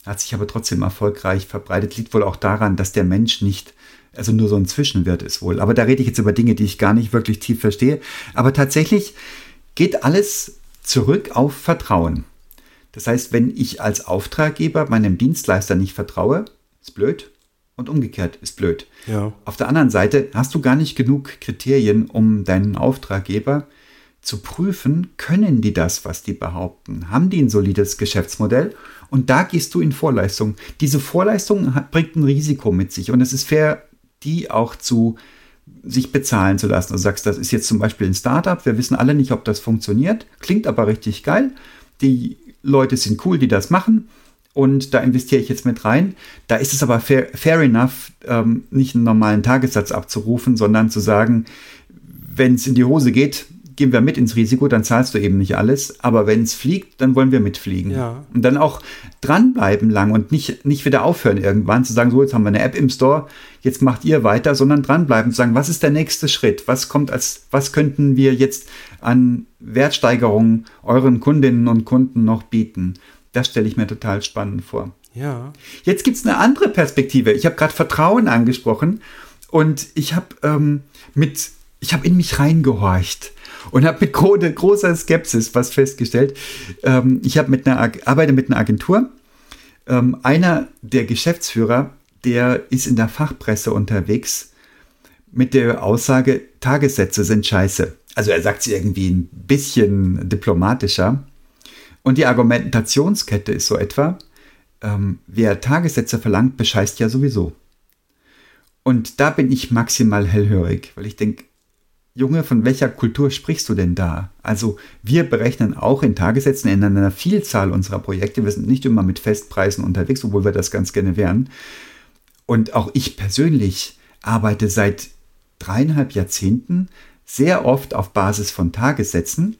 Hat sich aber trotzdem erfolgreich verbreitet. Liegt wohl auch daran, dass der Mensch nicht, also nur so ein Zwischenwirt ist wohl. Aber da rede ich jetzt über Dinge, die ich gar nicht wirklich tief verstehe. Aber tatsächlich geht alles zurück auf Vertrauen. Das heißt, wenn ich als Auftraggeber meinem Dienstleister nicht vertraue, ist blöd und umgekehrt ist blöd. Ja. Auf der anderen Seite hast du gar nicht genug Kriterien, um deinen Auftraggeber zu prüfen, können die das, was die behaupten? Haben die ein solides Geschäftsmodell? Und da gehst du in Vorleistung. Diese Vorleistung bringt ein Risiko mit sich und es ist fair, die auch zu sich bezahlen zu lassen. Also du sagst, das ist jetzt zum Beispiel ein Startup, wir wissen alle nicht, ob das funktioniert, klingt aber richtig geil. Die Leute sind cool, die das machen und da investiere ich jetzt mit rein. Da ist es aber fair, fair enough, ähm, nicht einen normalen Tagessatz abzurufen, sondern zu sagen, wenn es in die Hose geht, gehen wir mit ins Risiko, dann zahlst du eben nicht alles. Aber wenn es fliegt, dann wollen wir mitfliegen. Ja. Und dann auch dranbleiben lang und nicht, nicht wieder aufhören irgendwann zu sagen, so, jetzt haben wir eine App im Store, jetzt macht ihr weiter, sondern dranbleiben zu sagen, was ist der nächste Schritt? Was kommt als, was könnten wir jetzt an Wertsteigerungen euren Kundinnen und Kunden noch bieten? Das stelle ich mir total spannend vor. Ja. Jetzt gibt es eine andere Perspektive. Ich habe gerade Vertrauen angesprochen und ich habe ähm, mit, ich habe in mich reingehorcht und habe mit gro großer Skepsis was festgestellt. Ähm, ich habe mit einer arbeite mit einer Agentur. Ähm, einer der Geschäftsführer, der ist in der Fachpresse unterwegs mit der Aussage, Tagessätze sind scheiße. Also er sagt es irgendwie ein bisschen diplomatischer. Und die Argumentationskette ist so etwa, ähm, wer Tagessätze verlangt, bescheißt ja sowieso. Und da bin ich maximal hellhörig, weil ich denke, Junge, von welcher Kultur sprichst du denn da? Also wir berechnen auch in Tagessätzen in einer Vielzahl unserer Projekte. Wir sind nicht immer mit Festpreisen unterwegs, obwohl wir das ganz gerne wären. Und auch ich persönlich arbeite seit dreieinhalb Jahrzehnten sehr oft auf Basis von Tagessätzen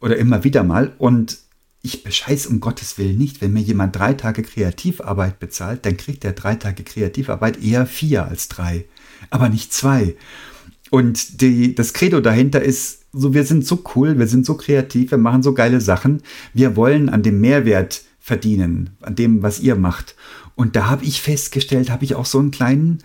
oder immer wieder mal. Und ich bescheiß um Gottes Willen nicht, wenn mir jemand drei Tage Kreativarbeit bezahlt, dann kriegt er drei Tage Kreativarbeit eher vier als drei, aber nicht zwei. Und die, das Credo dahinter ist, so wir sind so cool, wir sind so kreativ, wir machen so geile Sachen, wir wollen an dem Mehrwert verdienen, an dem, was ihr macht. Und da habe ich festgestellt, habe ich auch so einen kleinen,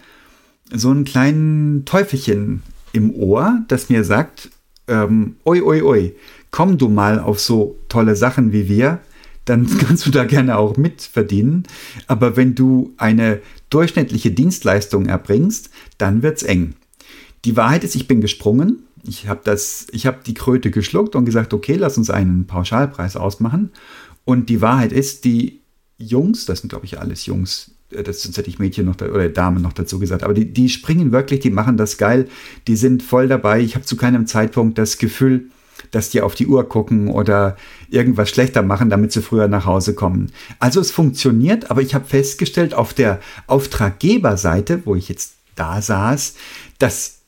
so einen kleinen Teufelchen im Ohr, das mir sagt, ähm, oi, oi, oi, komm du mal auf so tolle Sachen wie wir, dann kannst du da gerne auch mitverdienen. Aber wenn du eine durchschnittliche Dienstleistung erbringst, dann wird's eng. Die Wahrheit ist, ich bin gesprungen. Ich habe das, ich habe die Kröte geschluckt und gesagt, okay, lass uns einen Pauschalpreis ausmachen. Und die Wahrheit ist, die Jungs, das sind glaube ich alles Jungs, äh, das sind ich Mädchen noch da, oder Damen noch dazu gesagt, aber die, die springen wirklich, die machen das geil, die sind voll dabei. Ich habe zu keinem Zeitpunkt das Gefühl, dass die auf die Uhr gucken oder irgendwas schlechter machen, damit sie früher nach Hause kommen. Also es funktioniert, aber ich habe festgestellt, auf der Auftraggeberseite, wo ich jetzt da saß, dass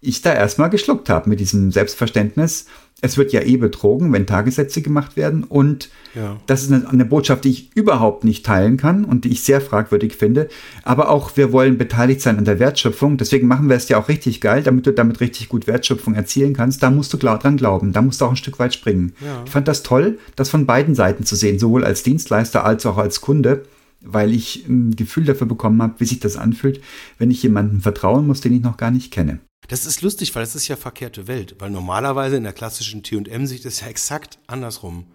ich da erstmal geschluckt habe mit diesem Selbstverständnis. Es wird ja eh betrogen, wenn Tagessätze gemacht werden. Und ja. das ist eine, eine, Botschaft, die ich überhaupt nicht teilen kann und die ich sehr fragwürdig finde. Aber auch wir wollen beteiligt sein an der Wertschöpfung. Deswegen machen wir es ja auch richtig geil, damit du damit richtig gut Wertschöpfung erzielen kannst. Da musst du dran glauben. Da musst du auch ein Stück weit springen. Ja. Ich fand das toll, das von beiden Seiten zu sehen, sowohl als Dienstleister als auch als Kunde weil ich ein Gefühl dafür bekommen habe, wie sich das anfühlt, wenn ich jemandem vertrauen muss, den ich noch gar nicht kenne. Das ist lustig, weil das ist ja verkehrte Welt. Weil normalerweise in der klassischen T&M-Sicht ist ja exakt andersrum.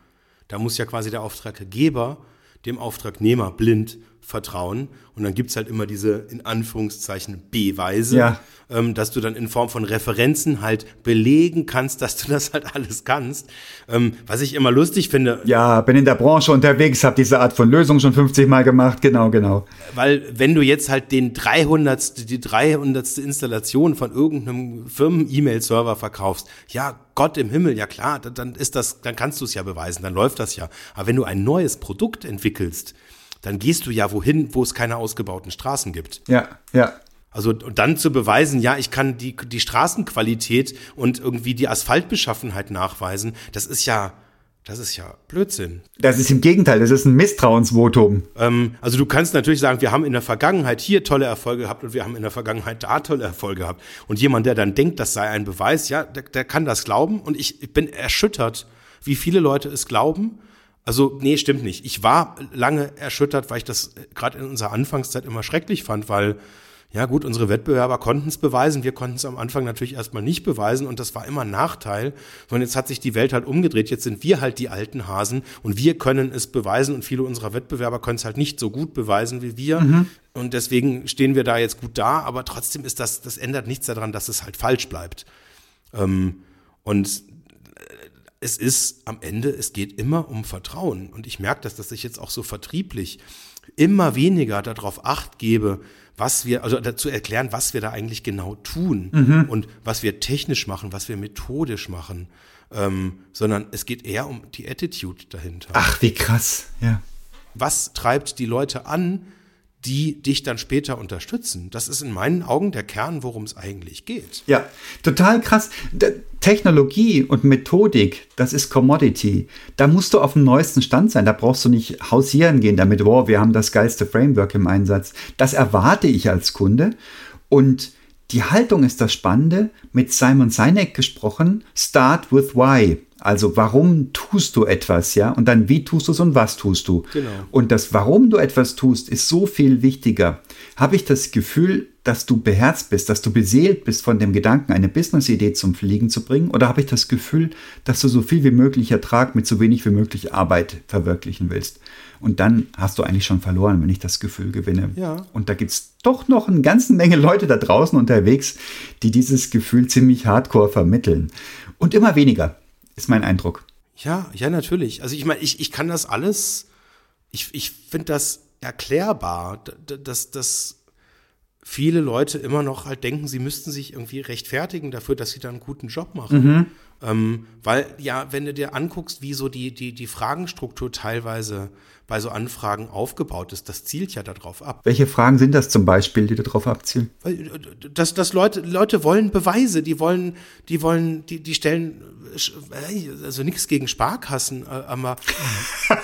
Da muss ja quasi der Auftraggeber dem Auftragnehmer blind vertrauen. Und dann gibt's halt immer diese in Anführungszeichen Beweise, ja. ähm, dass du dann in Form von Referenzen halt belegen kannst, dass du das halt alles kannst. Ähm, was ich immer lustig finde. Ja, bin in der Branche unterwegs, habe diese Art von Lösung schon 50 Mal gemacht, genau, genau. Weil wenn du jetzt halt den 300. die 300. Installation von irgendeinem Firmen-E-Mail-Server verkaufst, ja, Gott im Himmel, ja klar, dann ist das, dann kannst du es ja beweisen, dann läuft das ja. Aber wenn du ein neues Produkt entwickelst, dann gehst du ja wohin, wo es keine ausgebauten Straßen gibt. Ja, ja. Also und dann zu beweisen, ja, ich kann die, die Straßenqualität und irgendwie die Asphaltbeschaffenheit nachweisen, das ist ja, das ist ja Blödsinn. Das ist im Gegenteil, das ist ein Misstrauensvotum. Ähm, also du kannst natürlich sagen, wir haben in der Vergangenheit hier tolle Erfolge gehabt und wir haben in der Vergangenheit da tolle Erfolge gehabt. Und jemand, der dann denkt, das sei ein Beweis, ja, der, der kann das glauben. Und ich, ich bin erschüttert, wie viele Leute es glauben also, nee, stimmt nicht. Ich war lange erschüttert, weil ich das äh, gerade in unserer Anfangszeit immer schrecklich fand, weil, ja gut, unsere Wettbewerber konnten es beweisen, wir konnten es am Anfang natürlich erstmal nicht beweisen und das war immer ein Nachteil. Und jetzt hat sich die Welt halt umgedreht, jetzt sind wir halt die alten Hasen und wir können es beweisen und viele unserer Wettbewerber können es halt nicht so gut beweisen wie wir. Mhm. Und deswegen stehen wir da jetzt gut da, aber trotzdem ist das, das ändert nichts daran, dass es halt falsch bleibt. Ähm, und es ist am Ende, es geht immer um Vertrauen. Und ich merke das, dass ich jetzt auch so vertrieblich immer weniger darauf acht gebe, was wir, also dazu erklären, was wir da eigentlich genau tun mhm. und was wir technisch machen, was wir methodisch machen, ähm, sondern es geht eher um die Attitude dahinter. Ach, wie krass, ja. Was treibt die Leute an, die dich dann später unterstützen. Das ist in meinen Augen der Kern, worum es eigentlich geht. Ja, total krass. Technologie und Methodik, das ist Commodity. Da musst du auf dem neuesten Stand sein. Da brauchst du nicht hausieren gehen damit, wow, wir haben das geilste Framework im Einsatz. Das erwarte ich als Kunde. Und die Haltung ist das Spannende. Mit Simon Sinek gesprochen, start with why. Also warum tust du etwas, ja? Und dann wie tust du es und was tust du? Genau. Und das Warum du etwas tust, ist so viel wichtiger. Habe ich das Gefühl, dass du beherzt bist, dass du beseelt bist von dem Gedanken, eine Business-Idee zum Fliegen zu bringen? Oder habe ich das Gefühl, dass du so viel wie möglich Ertrag mit so wenig wie möglich Arbeit verwirklichen willst? Und dann hast du eigentlich schon verloren, wenn ich das Gefühl gewinne. Ja. Und da gibt es doch noch eine ganze Menge Leute da draußen unterwegs, die dieses Gefühl ziemlich hardcore vermitteln. Und immer weniger, ist mein Eindruck. Ja, ja, natürlich. Also ich meine, ich, ich kann das alles, ich, ich finde das erklärbar, dass, dass viele Leute immer noch halt denken, sie müssten sich irgendwie rechtfertigen dafür, dass sie da einen guten Job machen. Mhm. Ähm, weil, ja, wenn du dir anguckst, wie so die, die, die Fragenstruktur teilweise bei so Anfragen aufgebaut ist, das zielt ja darauf ab. Welche Fragen sind das zum Beispiel, die darauf abzielen? Weil, dass, dass Leute, Leute wollen Beweise, die wollen, die wollen, die, die stellen, also nichts gegen Sparkassen, äh, aber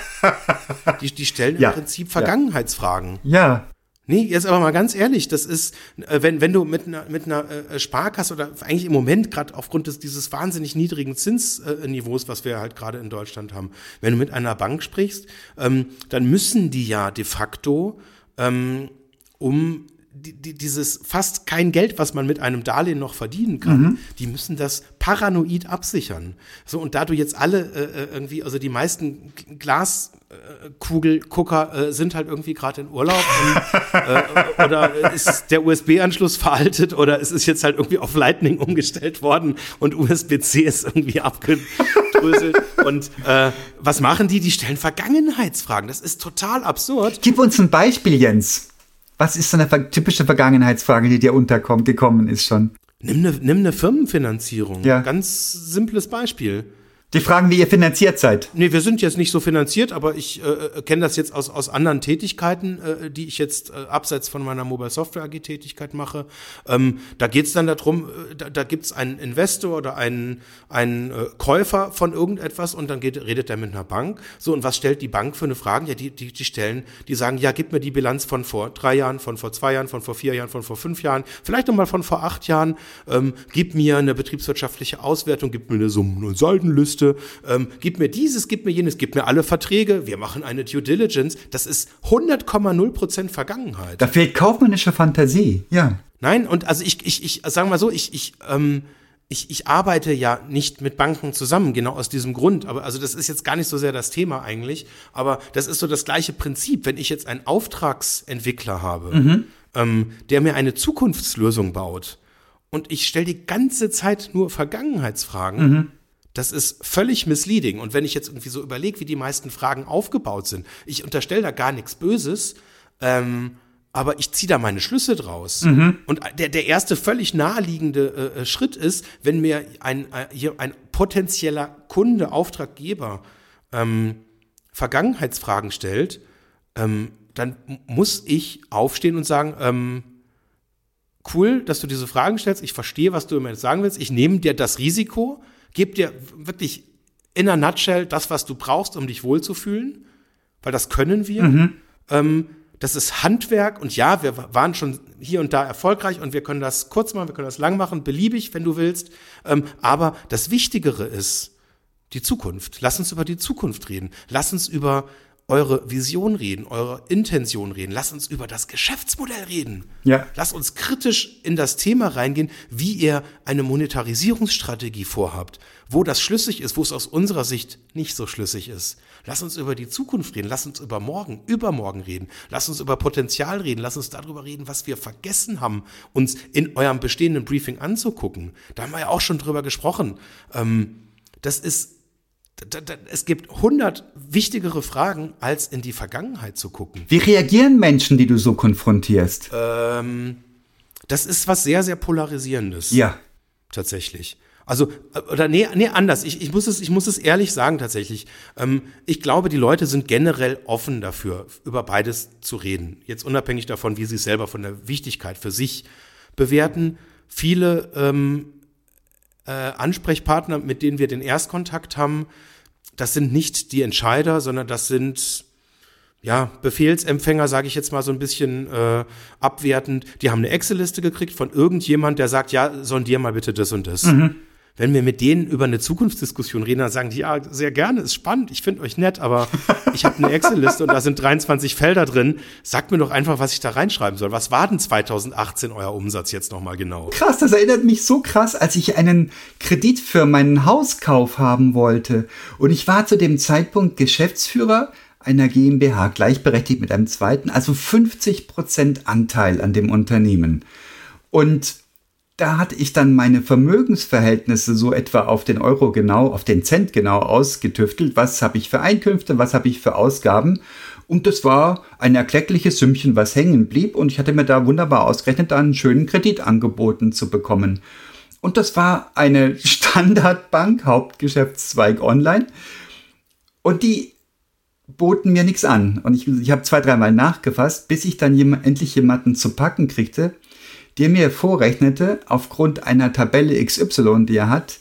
die, die stellen Ja. im Prinzip Vergangenheitsfragen. Ja, Nee, jetzt aber mal ganz ehrlich, das ist, äh, wenn, wenn du mit einer, mit einer äh, Sparkasse oder eigentlich im Moment gerade aufgrund des, dieses wahnsinnig niedrigen Zinsniveaus, was wir halt gerade in Deutschland haben, wenn du mit einer Bank sprichst, ähm, dann müssen die ja de facto ähm, um die, die, dieses fast kein Geld, was man mit einem Darlehen noch verdienen kann, die müssen das paranoid absichern. So, und da du jetzt alle äh, äh, irgendwie, also die meisten Glaskugelgucker äh, sind halt irgendwie gerade in Urlaub und, äh, oder ist der USB-Anschluss veraltet oder es ist jetzt halt irgendwie auf Lightning umgestellt worden und USB-C ist irgendwie abgedröselt. und äh, was machen die? Die stellen Vergangenheitsfragen. Das ist total absurd. Gib uns ein Beispiel, Jens. Was ist so eine typische Vergangenheitsfrage, die dir unterkommt, gekommen ist schon? Nimm eine, nimm eine Firmenfinanzierung. Ja. Ganz simples Beispiel. Die Fragen, wie ihr finanziert seid. Nee, wir sind jetzt nicht so finanziert, aber ich äh, kenne das jetzt aus, aus anderen Tätigkeiten, äh, die ich jetzt äh, abseits von meiner Mobile Software AG Tätigkeit mache. Ähm, da geht es dann darum, äh, da, da gibt es einen Investor oder einen, einen äh, Käufer von irgendetwas und dann geht, redet er mit einer Bank. So, und was stellt die Bank für eine Frage? Ja, die, die, die stellen, die sagen, ja, gib mir die Bilanz von vor drei Jahren, von vor zwei Jahren, von vor vier Jahren, von vor fünf Jahren, vielleicht nochmal von vor acht Jahren. Ähm, gib mir eine betriebswirtschaftliche Auswertung, gib mir eine Summen- und Saldenliste, ähm, gib mir dieses, gib mir jenes, gib mir alle Verträge, wir machen eine Due Diligence. Das ist 100,0 Prozent Vergangenheit. Da fehlt kaufmännische Fantasie. Ja. Nein, und also ich, ich, ich sagen wir mal so, ich, ich, ähm, ich, ich arbeite ja nicht mit Banken zusammen, genau aus diesem Grund. Aber also das ist jetzt gar nicht so sehr das Thema eigentlich. Aber das ist so das gleiche Prinzip. Wenn ich jetzt einen Auftragsentwickler habe, ähm, der mir eine Zukunftslösung baut und ich stelle die ganze Zeit nur Vergangenheitsfragen, das ist völlig misleading. Und wenn ich jetzt irgendwie so überlege, wie die meisten Fragen aufgebaut sind, ich unterstelle da gar nichts Böses, ähm, aber ich ziehe da meine Schlüsse draus. Und der, der erste völlig naheliegende äh, äh, Schritt ist, wenn mir ein, äh, hier ein potenzieller Kunde, Auftraggeber ähm, Vergangenheitsfragen stellt, ähm, dann muss ich aufstehen und sagen, ähm, cool, dass du diese Fragen stellst. Ich verstehe, was du mir jetzt sagen willst. Ich nehme dir das Risiko, gebe dir wirklich in a nutshell das, was du brauchst, um dich wohlzufühlen, weil das können wir. Ähm, das ist Handwerk und ja, wir waren schon hier und da erfolgreich und wir können das kurz machen, wir können das lang machen, beliebig, wenn du willst. Ähm, aber das Wichtigere ist die Zukunft. Lass uns über die Zukunft reden. Lass uns über eure Vision reden, eure Intention reden. Lass uns über das Geschäftsmodell reden. Ja. Lass uns kritisch in das Thema reingehen, wie ihr eine Monetarisierungsstrategie vorhabt, wo das schlüssig ist, wo es aus unserer Sicht nicht so schlüssig ist. Lass uns über die Zukunft reden, lass uns über morgen, übermorgen reden, lass uns über Potenzial reden, lass uns darüber reden, was wir vergessen haben, uns in eurem bestehenden Briefing anzugucken. Da haben wir ja auch schon drüber gesprochen. Ähm, das ist es gibt hundert wichtigere Fragen, als in die Vergangenheit zu gucken. Wie reagieren Menschen, die du so konfrontierst? Ähm, das ist was sehr, sehr Polarisierendes. ja. Tatsächlich. Also, äh, oder nee, nee, anders. Ich, ich, muss es, ich muss es ehrlich sagen, tatsächlich. Ähm, ich glaube, die Leute sind generell offen dafür, über beides zu reden. Jetzt unabhängig davon, wie sie es selber von der Wichtigkeit für sich bewerten. Viele ähm, äh, Ansprechpartner, mit denen wir den Erstkontakt haben, das sind nicht die Entscheider, sondern das sind ja, Befehlsempfänger, sage ich jetzt mal so ein bisschen äh, abwertend, die haben eine Excel-Liste gekriegt von irgendjemand, der sagt, ja, sondier mal bitte das und das. Wenn wir mit denen über eine Zukunftsdiskussion reden, dann sagen die, ja, sehr gerne, ist spannend, ich finde euch nett, aber ich habe eine Excel-Liste und da sind 23 Felder drin. Sagt mir doch einfach, was ich da reinschreiben soll. Was war denn 2018 euer Umsatz jetzt nochmal genau? Krass, das erinnert mich so krass, als ich einen Kredit für meinen Hauskauf haben wollte. Und ich war zu dem Zeitpunkt Geschäftsführer einer GmbH, gleichberechtigt mit einem zweiten, also 50% Anteil an dem Unternehmen. Und da hatte ich dann meine Vermögensverhältnisse so etwa auf den Euro genau, auf den Cent genau ausgetüftelt. Was habe ich für Einkünfte, was habe ich für Ausgaben? Und das war ein erkleckliches Sümmchen, was hängen blieb. Und ich hatte mir da wunderbar ausgerechnet, da einen schönen Kredit angeboten zu bekommen. Und das war eine Standardbank, Hauptgeschäftszweig online. Und die boten mir nichts an. Und ich, ich habe zwei, dreimal nachgefasst, bis ich dann jem endlich jemanden zu packen kriegte, der mir vorrechnete, aufgrund einer Tabelle XY, die er hat,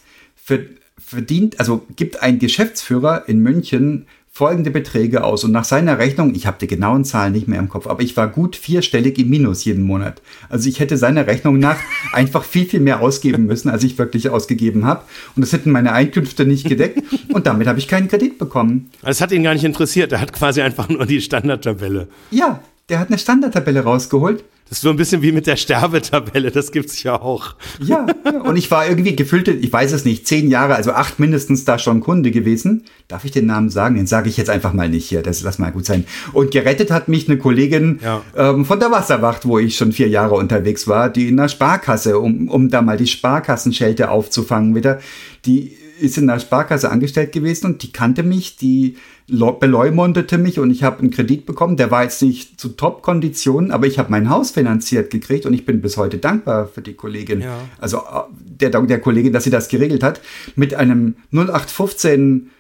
verdient, also gibt ein Geschäftsführer in München folgende Beträge aus. Und nach seiner Rechnung, ich habe die genauen Zahlen nicht mehr im Kopf, aber ich war gut vierstellig im Minus jeden Monat. Also ich hätte seiner Rechnung nach einfach viel, viel mehr ausgeben müssen, als ich wirklich ausgegeben habe. Und das hätten meine Einkünfte nicht gedeckt. Und damit habe ich keinen Kredit bekommen. Das hat ihn gar nicht interessiert. Er hat quasi einfach nur die Standardtabelle. Ja, der hat eine Standardtabelle rausgeholt. Das ist so ein bisschen wie mit der Sterbetabelle, das gibt's ja auch. Ja, und ich war irgendwie gefüllte, ich weiß es nicht, zehn Jahre, also acht mindestens da schon Kunde gewesen. Darf ich den Namen sagen? Den sage ich jetzt einfach mal nicht hier, das lass mal gut sein. Und gerettet hat mich eine Kollegin ja. ähm, von der Wasserwacht, wo ich schon vier Jahre unterwegs war, die in der Sparkasse, um, um da mal die Sparkassenschelte aufzufangen wieder, die ist in der Sparkasse angestellt gewesen und die kannte mich, die beleumundete mich und ich habe einen Kredit bekommen. Der war jetzt nicht zu Top-Konditionen, aber ich habe mein Haus finanziert gekriegt und ich bin bis heute dankbar für die Kollegin. Ja. Also äh, der, der Kollegin, dass sie das geregelt hat. Mit einem 0815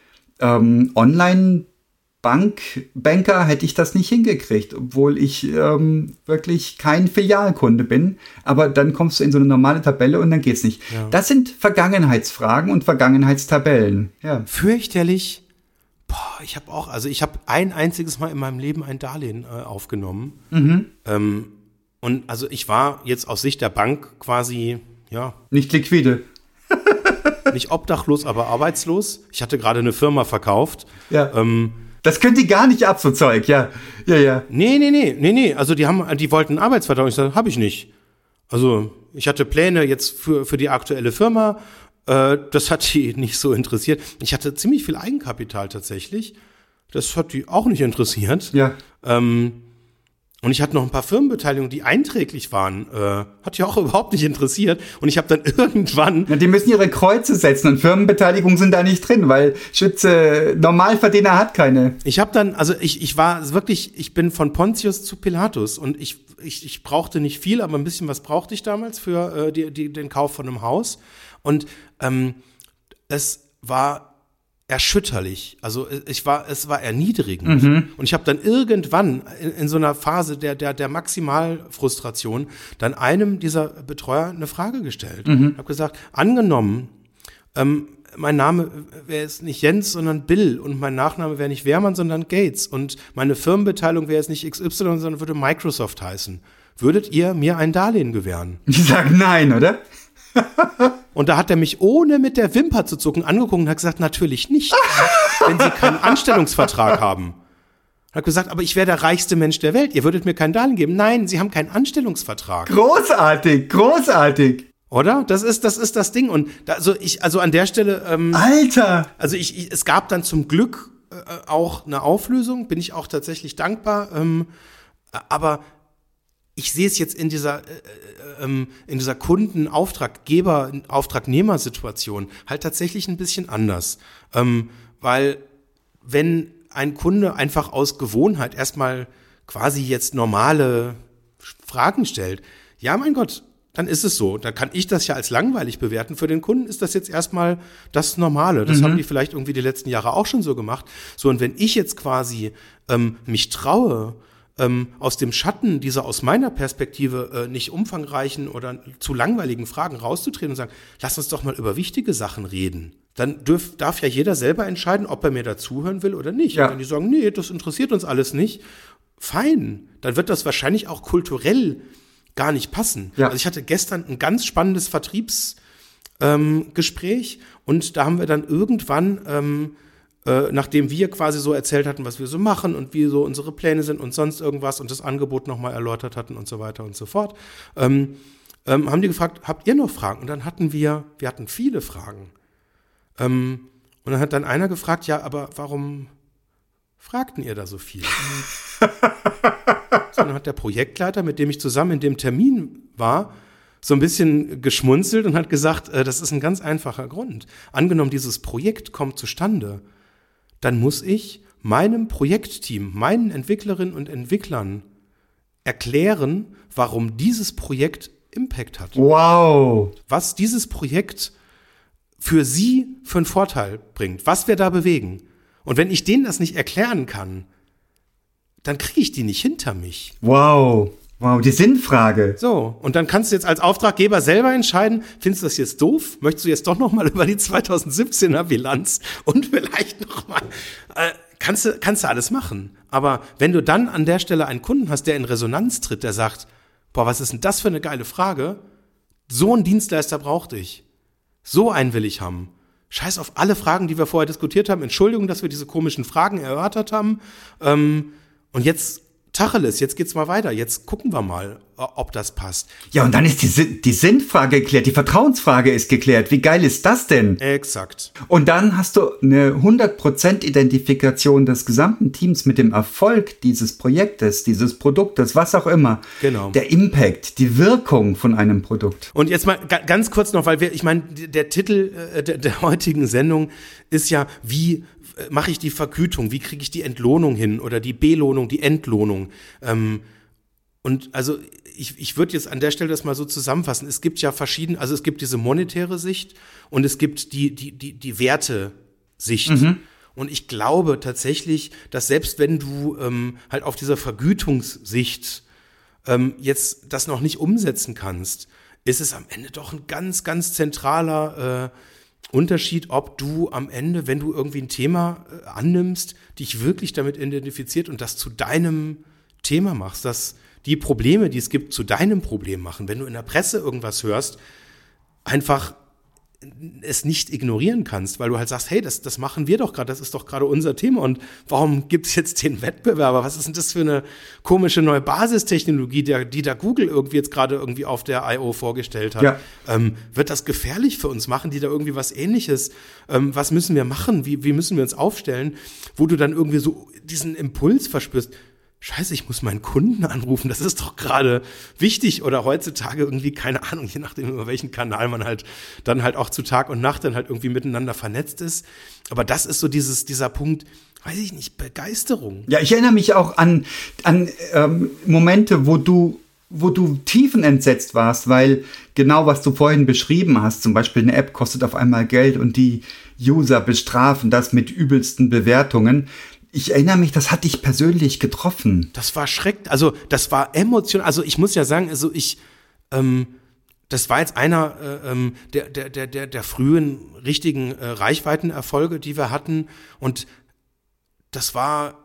ähm, Online- Bankbanker hätte ich das nicht hingekriegt, obwohl ich ähm, wirklich kein Filialkunde bin. Aber dann kommst du in so eine normale Tabelle und dann geht's nicht. Ja. Das sind Vergangenheitsfragen und Vergangenheitstabellen. Ja. Fürchterlich. Boah, ich habe auch, also ich habe ein einziges Mal in meinem Leben ein Darlehen äh, aufgenommen. Mhm. Ähm, und also ich war jetzt aus Sicht der Bank quasi, ja. Nicht liquide. nicht obdachlos, aber arbeitslos. Ich hatte gerade eine Firma verkauft. Ja. Ähm, das könnt ihr gar nicht ab, so Zeug, ja. Ja, ja. Nee, nee, nee, nee, nee. Also die haben, die wollten Arbeitsvertrag. Ich sagte, habe ich nicht. Also ich hatte Pläne jetzt für, für die aktuelle Firma. Äh, das hat die nicht so interessiert. Ich hatte ziemlich viel Eigenkapital tatsächlich. Das hat die auch nicht interessiert. Ja. Ähm, und ich hatte noch ein paar Firmenbeteiligungen, die einträglich waren. Äh, hat ja auch überhaupt nicht interessiert. Und ich habe dann irgendwann. Ja, die müssen ihre Kreuze setzen und Firmenbeteiligungen sind da nicht drin, weil Schütze Normalverdiener hat keine. Ich habe dann, also ich, ich war wirklich, ich bin von Pontius zu Pilatus und ich, ich, ich brauchte nicht viel, aber ein bisschen was brauchte ich damals für äh, die, die, den Kauf von einem Haus. Und ähm, es war erschütterlich. Also ich war, es war erniedrigend. Mhm. Und ich habe dann irgendwann in, in, so einer Phase der, der, der Maximalfrustration dann einem dieser Betreuer eine Frage gestellt. Mhm. habe gesagt, angenommen, ähm, mein Name wäre jetzt nicht Jens, sondern Bill und mein Nachname wäre nicht Wehrmann, sondern Gates und meine Firmenbeteiligung wäre jetzt nicht XY, sondern würde Microsoft heißen. Würdet ihr mir ein Darlehen gewähren? Ich sag nein, oder? Und da hat er mich ohne mit der Wimper zu zucken angeguckt und hat gesagt, natürlich nicht, wenn Sie keinen Anstellungsvertrag haben. Hat gesagt, aber ich wäre der reichste Mensch der Welt. Ihr würdet mir kein Darlehen geben. Nein, Sie haben keinen Anstellungsvertrag. Großartig, großartig. Oder? Das ist, das ist das Ding. Und da, also ich, also an der Stelle. Ähm, Alter! Also ich, ich, es gab dann zum Glück äh, auch eine Auflösung. Bin ich auch tatsächlich dankbar. Ähm, aber ich sehe es jetzt in dieser, äh, äh, ähm, in dieser Kunden-Auftraggeber, Auftragnehmer-Situation halt tatsächlich ein bisschen anders. Ähm, weil wenn ein Kunde einfach aus Gewohnheit erstmal quasi jetzt normale Fragen stellt, ja, mein Gott, dann ist es so. Da kann ich das ja als langweilig bewerten. Für den Kunden ist das jetzt erstmal das Normale. Das mhm. haben die vielleicht irgendwie die letzten Jahre auch schon so gemacht. So, und wenn ich jetzt quasi ähm, mich traue, ähm, aus dem Schatten dieser aus meiner Perspektive äh, nicht umfangreichen oder zu langweiligen Fragen rauszutreten und sagen, lass uns doch mal über wichtige Sachen reden. Dann dürf, darf ja jeder selber entscheiden, ob er mir dazuhören will oder nicht. Ja. Und wenn die sagen, nee, das interessiert uns alles nicht, fein. Dann wird das wahrscheinlich auch kulturell gar nicht passen. Ja. Also ich hatte gestern ein ganz spannendes Vertriebs- ähm, und da haben wir dann irgendwann, ähm, äh, nachdem wir quasi so erzählt hatten, was wir so machen und wie so unsere Pläne sind und sonst irgendwas und das Angebot nochmal erläutert hatten und so weiter und so fort, ähm, ähm, haben die gefragt, habt ihr noch Fragen? Und dann hatten wir, wir hatten viele Fragen. Ähm, und dann hat dann einer gefragt, ja, aber warum fragten ihr da so viel? so, dann hat der Projektleiter, mit dem ich zusammen in dem Termin war, so ein bisschen geschmunzelt und hat gesagt, äh, das ist ein ganz einfacher Grund. Angenommen, dieses Projekt kommt zustande, dann muss ich meinem Projektteam, meinen Entwicklerinnen und Entwicklern erklären, warum dieses Projekt Impact hat. Wow. Was dieses Projekt für sie für einen Vorteil bringt, was wir da bewegen. Und wenn ich denen das nicht erklären kann, dann kriege ich die nicht hinter mich. Wow. Wow, die Sinnfrage. So, und dann kannst du jetzt als Auftraggeber selber entscheiden, findest du das jetzt doof? Möchtest du jetzt doch noch mal über die 2017er Bilanz und vielleicht noch mal äh, kannst du kannst du alles machen, aber wenn du dann an der Stelle einen Kunden hast, der in Resonanz tritt, der sagt, boah, was ist denn das für eine geile Frage? So einen Dienstleister brauchte ich. So einen will ich haben. Scheiß auf alle Fragen, die wir vorher diskutiert haben. Entschuldigung, dass wir diese komischen Fragen erörtert haben. Ähm, und jetzt Tacheles, jetzt geht's mal weiter. Jetzt gucken wir mal, ob das passt. Ja, und dann ist die, die Sinnfrage geklärt, die Vertrauensfrage ist geklärt. Wie geil ist das denn? Exakt. Und dann hast du eine 100% Identifikation des gesamten Teams mit dem Erfolg dieses Projektes, dieses Produktes, was auch immer. Genau. Der Impact, die Wirkung von einem Produkt. Und jetzt mal ganz kurz noch, weil wir, ich meine, der Titel äh, der, der heutigen Sendung ist ja, wie mache ich die Vergütung, wie kriege ich die Entlohnung hin oder die Belohnung, die Entlohnung. Ähm, und also ich, ich würde jetzt an der Stelle das mal so zusammenfassen. Es gibt ja verschiedene, also es gibt diese monetäre Sicht und es gibt die, die, die, die Werte-Sicht. Mhm. Und ich glaube tatsächlich, dass selbst wenn du ähm, halt auf dieser Vergütungssicht ähm, jetzt das noch nicht umsetzen kannst, ist es am Ende doch ein ganz, ganz zentraler äh, Unterschied, ob du am Ende, wenn du irgendwie ein Thema äh, annimmst, dich wirklich damit identifiziert und das zu deinem Thema machst, dass die Probleme, die es gibt, zu deinem Problem machen. Wenn du in der Presse irgendwas hörst, einfach es nicht ignorieren kannst, weil du halt sagst, hey, das, das machen wir doch gerade, das ist doch gerade unser Thema und warum gibt es jetzt den Wettbewerber? Was ist denn das für eine komische neue Basistechnologie, der, die da Google irgendwie jetzt gerade irgendwie auf der I.O. vorgestellt hat? Ja. Ähm, wird das gefährlich für uns? Machen die da irgendwie was ähnliches? Ähm, was müssen wir machen? Wie, wie müssen wir uns aufstellen? Wo du dann irgendwie so diesen Impuls verspürst, Scheiße, ich muss meinen Kunden anrufen, das ist doch gerade wichtig oder heutzutage irgendwie, keine Ahnung, je nachdem, über welchen Kanal man halt dann halt auch zu Tag und Nacht dann halt irgendwie miteinander vernetzt ist. Aber das ist so dieses, dieser Punkt, weiß ich nicht, Begeisterung. Ja, ich erinnere mich auch an, an ähm, Momente, wo du wo du tiefenentsetzt warst, weil genau was du vorhin beschrieben hast, zum Beispiel eine App kostet auf einmal Geld und die User bestrafen das mit übelsten Bewertungen. Ich erinnere mich, das hat dich persönlich getroffen. Das war schrecklich. Also, das war emotional. Also, ich muss ja sagen, also ich, ähm, das war jetzt einer äh, ähm, der, der, der, der, der frühen richtigen äh, Reichweitenerfolge, die wir hatten. Und das war,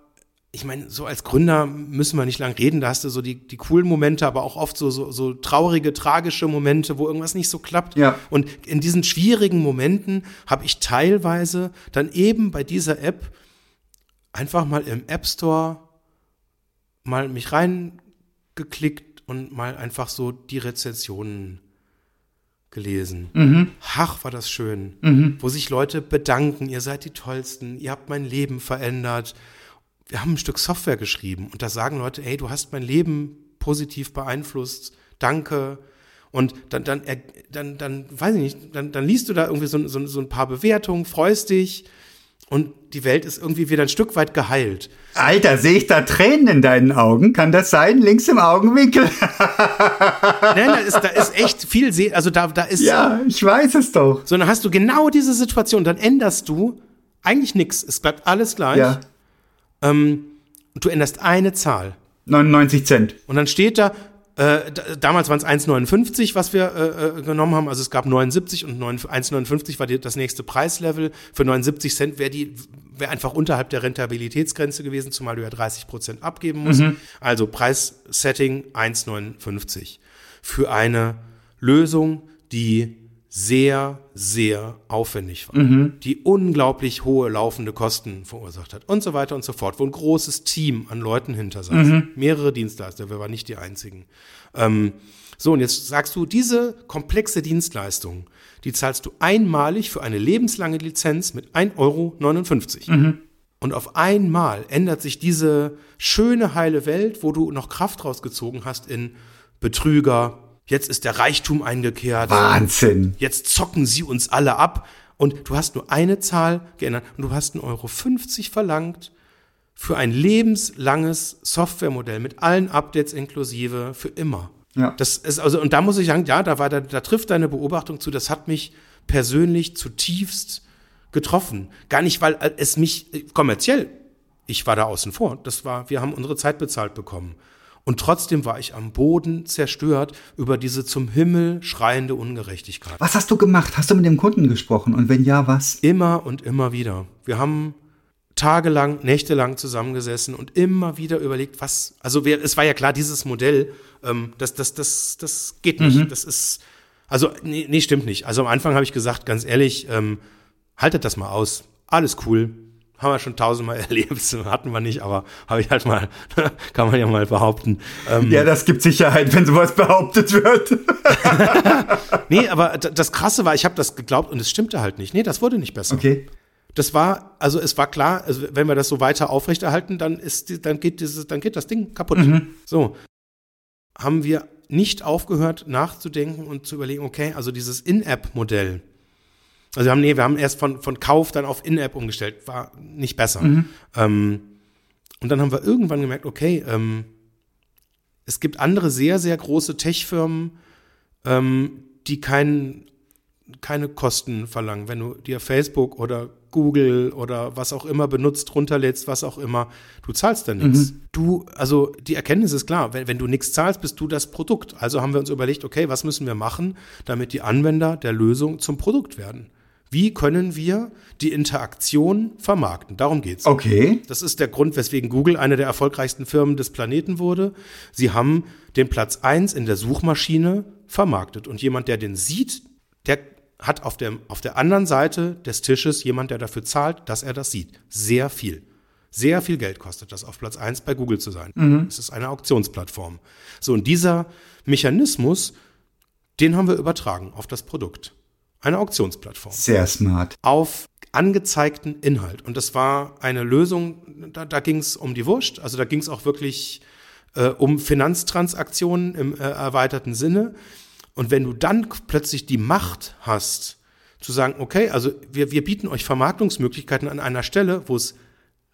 ich meine, so als Gründer müssen wir nicht lang reden, da hast du so die, die coolen Momente, aber auch oft so, so, so traurige, tragische Momente, wo irgendwas nicht so klappt. Ja. Und in diesen schwierigen Momenten habe ich teilweise dann eben bei dieser App einfach mal im App Store mal mich reingeklickt und mal einfach so die Rezensionen gelesen. Mhm. Ach, war das schön. Mhm. Wo sich Leute bedanken, ihr seid die Tollsten, ihr habt mein Leben verändert. Wir haben ein Stück Software geschrieben und da sagen Leute, hey, du hast mein Leben positiv beeinflusst, danke. Und dann, dann, dann, dann, weiß ich nicht, dann, dann liest du da irgendwie so, so, so ein paar Bewertungen, freust dich und die Welt ist irgendwie wieder ein Stück weit geheilt. Alter, sehe ich da Tränen in deinen Augen? Kann das sein? Links im Augenwinkel? Nein, da ist, da ist echt viel, Se also da, da ist. Ja, ich weiß es doch. So, dann hast du genau diese Situation, dann änderst du eigentlich nichts. Es bleibt alles gleich. Ja. Ähm, und du änderst eine Zahl. 99 Cent. Und dann steht da, äh, damals waren es 1,59, was wir äh, äh, genommen haben. Also es gab 79 und 1,59 war die, das nächste Preislevel. Für 79 Cent wäre die wäre einfach unterhalb der Rentabilitätsgrenze gewesen, zumal du ja 30 Prozent abgeben musst. Mhm. Also Preissetting 1,59 für eine Lösung, die sehr, sehr aufwendig war, die unglaublich hohe laufende Kosten verursacht hat und so weiter und so fort, wo ein großes Team an Leuten hinter saß, mehrere Dienstleister, wir waren nicht die einzigen. Ähm, so, und jetzt sagst du, diese komplexe Dienstleistung, die zahlst du einmalig für eine lebenslange Lizenz mit 1,59 Euro. Und auf einmal ändert sich diese schöne, heile Welt, wo du noch Kraft rausgezogen hast in Betrüger, jetzt ist der Reichtum eingekehrt. Wahnsinn. Jetzt zocken sie uns alle ab. Und du hast nur eine Zahl geändert und du hast 1,50 Euro verlangt für ein lebenslanges Softwaremodell mit allen Updates inklusive für immer. Ja. Das ist also, und da muss ich sagen, ja, da war, da, da trifft deine Beobachtung zu, das hat mich persönlich zutiefst getroffen. Gar nicht, weil es mich äh, kommerziell, ich war da außen vor. Das war, wir haben unsere Zeit bezahlt bekommen. Und trotzdem war ich am Boden zerstört über diese zum Himmel schreiende Ungerechtigkeit. Was hast du gemacht? Hast du mit dem Kunden gesprochen? Und wenn ja, was? Immer und immer wieder. Wir haben tagelang, nächtelang zusammengesessen und immer wieder überlegt, was, also wir, es war ja klar, dieses Modell, ähm, das, das, das, das geht nicht. Das ist, also, nee, nee, stimmt nicht. Also am Anfang habe ich gesagt, ganz ehrlich, ähm, haltet das mal aus. Alles cool. Haben wir schon tausendmal erlebt, hatten wir nicht, aber habe ich halt mal, kann man ja mal behaupten. Ähm, Ja, das gibt Sicherheit, wenn sowas behauptet wird. Nee, aber das Krasse war, ich habe das geglaubt und es stimmte halt nicht. Nee, das wurde nicht besser. Okay. Das war, also es war klar, also wenn wir das so weiter aufrechterhalten, dann ist, dann geht dieses, dann geht das Ding kaputt. So haben wir nicht aufgehört nachzudenken und zu überlegen, okay, also dieses In-App-Modell. Also wir haben, nee, wir haben erst von, von Kauf dann auf In-App umgestellt, war nicht besser. Ähm, und dann haben wir irgendwann gemerkt, okay, ähm, es gibt andere sehr, sehr große Tech-Firmen, ähm, die kein, keine Kosten verlangen. Wenn du dir Facebook oder Google oder was auch immer benutzt, runterlädst, was auch immer, du zahlst da nichts. Du, also die Erkenntnis ist klar, wenn, wenn du nichts zahlst, bist du das Produkt. Also haben wir uns überlegt, okay, was müssen wir machen, damit die Anwender der Lösung zum Produkt werden? Wie können wir die Interaktion vermarkten? Darum geht's. Okay. Das ist der Grund, weswegen Google eine der erfolgreichsten Firmen des Planeten wurde. Sie haben den Platz eins in der Suchmaschine vermarktet. Und jemand, der den sieht, der hat auf der, auf der anderen Seite des Tisches jemand, der dafür zahlt, dass er das sieht. Sehr viel. Sehr viel Geld kostet das, auf Platz eins bei Google zu sein. Es ist eine Auktionsplattform. So, und dieser Mechanismus, den haben wir übertragen auf das Produkt. Eine Auktionsplattform Sehr smart. auf angezeigten Inhalt. Und das war eine Lösung, da, da ging es um die Wurst, also da ging es auch wirklich äh, um Finanztransaktionen im äh, erweiterten Sinne. Und wenn du dann plötzlich die Macht hast, zu sagen, okay, also wir, wir bieten euch Vermarktungsmöglichkeiten an einer Stelle, wo es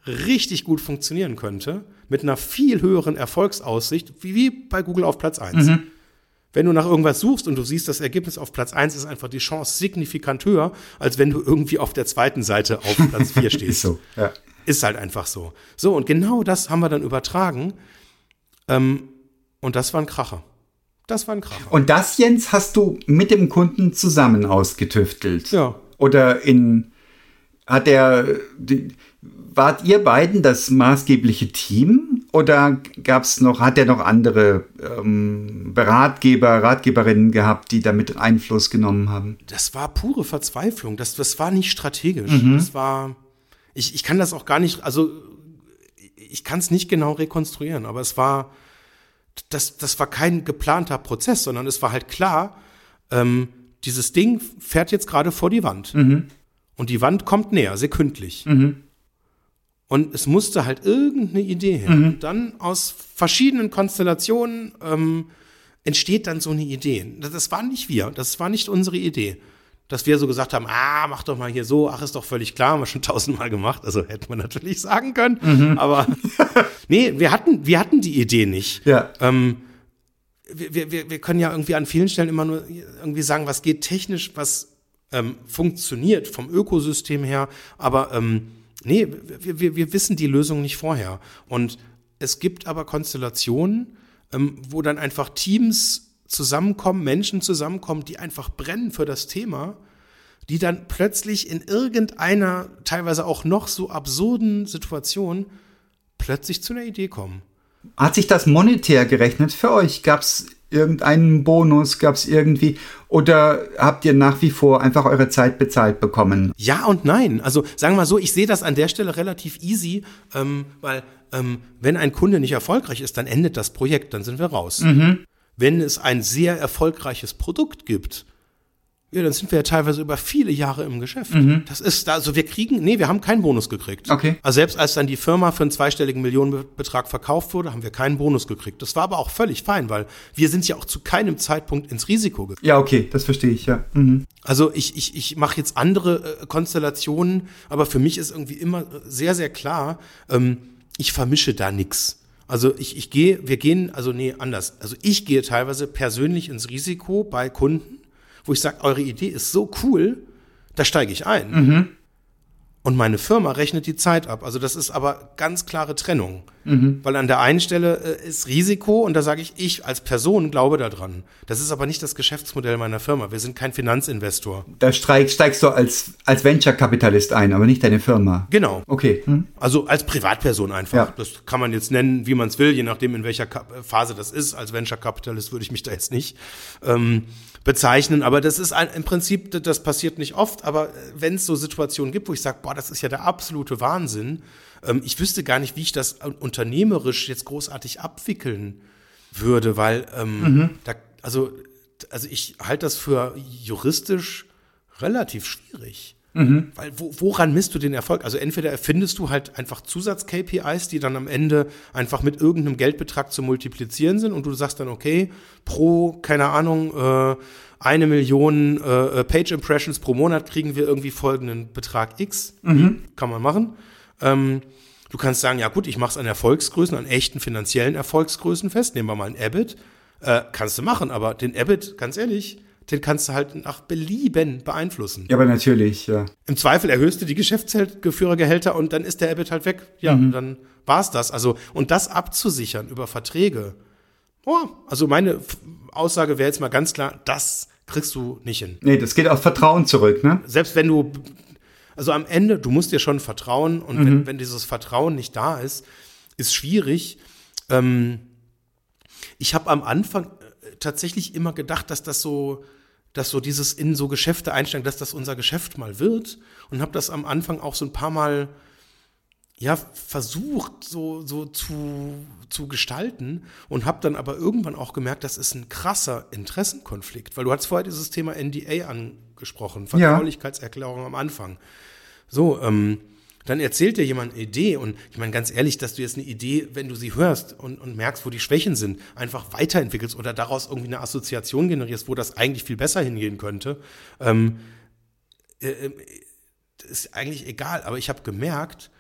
richtig gut funktionieren könnte, mit einer viel höheren Erfolgsaussicht, wie, wie bei Google auf Platz eins. Wenn du nach irgendwas suchst und du siehst, das Ergebnis auf Platz eins ist einfach die Chance signifikant höher, als wenn du irgendwie auf der zweiten Seite auf Platz vier stehst. Ist so. Ja. Ist halt einfach so. So, und genau das haben wir dann übertragen. Ähm, und das war ein Kracher. Das war ein Kracher. Und das, Jens, hast du mit dem Kunden zusammen ausgetüftelt? Ja. Oder in, hat er, die, wart ihr beiden das maßgebliche Team? Oder gab's noch, hat er noch andere ähm, Ratgeber, Ratgeberinnen gehabt, die damit Einfluss genommen haben? das war pure Verzweiflung. Das, das war nicht strategisch. Das war, ich, ich kann das auch gar nicht, also ich kann es nicht genau rekonstruieren, aber es war, das, das war kein geplanter Prozess, sondern es war halt klar, ähm, dieses Ding fährt jetzt gerade vor die Wand. Und die Wand kommt näher, sekündlich. Und es musste halt irgendeine Idee her. Und dann aus verschiedenen Konstellationen ähm, entsteht dann so eine Idee. Das, waren nicht wir, das war nicht unsere Idee. Dass wir so gesagt haben, ah, mach doch mal hier so, ach, ist doch völlig klar, haben wir schon tausendmal gemacht. Also hätte man natürlich sagen können. Aber nee, wir hatten, wir hatten die Idee nicht. Ja. Ähm, wir, wir- wir, wir können ja irgendwie an vielen Stellen immer nur irgendwie sagen, was geht technisch, was ähm, funktioniert vom Ökosystem her, aber ähm, nee, wir, wir, wir wissen die Lösung nicht vorher. Und es gibt aber Konstellationen, ähm, wo dann einfach Teams zusammenkommen, Menschen zusammenkommen, die einfach brennen für das Thema, die dann plötzlich in irgendeiner, teilweise auch noch so absurden Situation plötzlich zu einer Idee kommen. Hat sich das monetär gerechnet für euch? Gab's irgendeinen Bonus? Gab es irgendwie? Oder habt ihr nach wie vor einfach eure Zeit bezahlt bekommen? Ja und nein. Also sagen wir mal so, ich sehe das an der Stelle relativ easy, ähm, weil ähm, wenn ein Kunde nicht erfolgreich ist, dann endet das Projekt, dann sind wir raus. Wenn es ein sehr erfolgreiches Produkt gibt, ja, dann sind wir ja teilweise über viele Jahre im Geschäft. Das ist, also wir kriegen, nee, wir haben keinen Bonus gekriegt. Okay. Also selbst als dann die Firma für einen zweistelligen Millionenbetrag verkauft wurde, haben wir keinen Bonus gekriegt. Das war aber auch völlig fein, weil wir sind ja auch zu keinem Zeitpunkt ins Risiko gegangen. Ja, okay, das verstehe ich, ja. Mhm. Also ich, ich, ich mache jetzt andere äh, Konstellationen, aber für mich ist irgendwie immer sehr, sehr klar, ähm, ich vermische da nix. Also ich, ich gehe, wir gehen, also nee, anders. Also ich gehe teilweise persönlich ins Risiko bei Kunden, wo ich sage, eure Idee ist so cool, da steige ich ein. Und meine Firma rechnet die Zeit ab. Also das ist aber ganz klare Trennung. Weil an der einen Stelle äh, ist Risiko und da sage ich, ich als Person glaube daran. Das ist aber nicht das Geschäftsmodell meiner Firma. Wir sind kein Finanzinvestor. Da steigst, steigst du als, als Venture-Kapitalist ein, aber nicht deine Firma. Genau. Okay. Hm? Also als Privatperson einfach. Ja. Das kann man jetzt nennen, wie man es will, je nachdem, in welcher Ka- Phase das ist. Als Venture Capitalist würde ich mich da jetzt nicht ähm, bezeichnen. Aber das ist ein, im Prinzip, das passiert nicht oft. Aber wenn es so Situationen gibt, wo ich sage, boah, das ist ja der absolute Wahnsinn. Ähm, ich wüsste gar nicht, wie ich das unternehmerisch jetzt großartig abwickeln würde, weil ähm, da, also, also ich halte das für juristisch relativ schwierig. Weil wo, woran misst du den Erfolg? Also entweder erfindest du halt einfach Zusatz-KPIs, die dann am Ende einfach mit irgendeinem Geldbetrag zu multiplizieren sind und du sagst dann, okay, pro, keine Ahnung, äh, eine Million äh, äh, Page-Impressions pro Monat kriegen wir irgendwie folgenden Betrag X. Kann man machen. Ähm, du kannst sagen, ja gut, ich mache es an Erfolgsgrößen, an echten finanziellen Erfolgsgrößen fest. Nehmen wir mal einen EBIT. Äh, kannst du machen, aber den EBIT, ganz ehrlich, den kannst du halt nach Belieben beeinflussen. Ja, aber natürlich, ja. Im Zweifel erhöhst du die Geschäftsführergehälter und dann ist der EBIT halt weg. Ja, dann war's das. Also, und das abzusichern über Verträge. Oh, also meine Aussage wäre jetzt mal ganz klar, das kriegst du nicht hin. Nee, das geht auf Vertrauen zurück, ne? Selbst wenn du, also am Ende, du musst dir schon vertrauen und wenn, wenn dieses Vertrauen nicht da ist, ist schwierig. Ähm, ich habe am Anfang tatsächlich immer gedacht, dass das so, dass so dieses in so Geschäfte einsteigen, dass das unser Geschäft mal wird. Und habe das am Anfang auch so ein paar Mal ja versucht so so zu zu gestalten und habe dann aber irgendwann auch gemerkt, das ist ein krasser Interessenkonflikt, weil du hast vorher dieses Thema NDA angesprochen, Vertraulichkeitserklärung am Anfang. So, ähm, dann erzählt dir jemand eine Idee und ich meine ganz ehrlich, dass du jetzt eine Idee, wenn du sie hörst und, und merkst, wo die Schwächen sind, einfach weiterentwickelst oder daraus irgendwie eine Assoziation generierst, wo das eigentlich viel besser hingehen könnte, ähm, äh, äh, ist eigentlich egal. Aber ich habe gemerkt,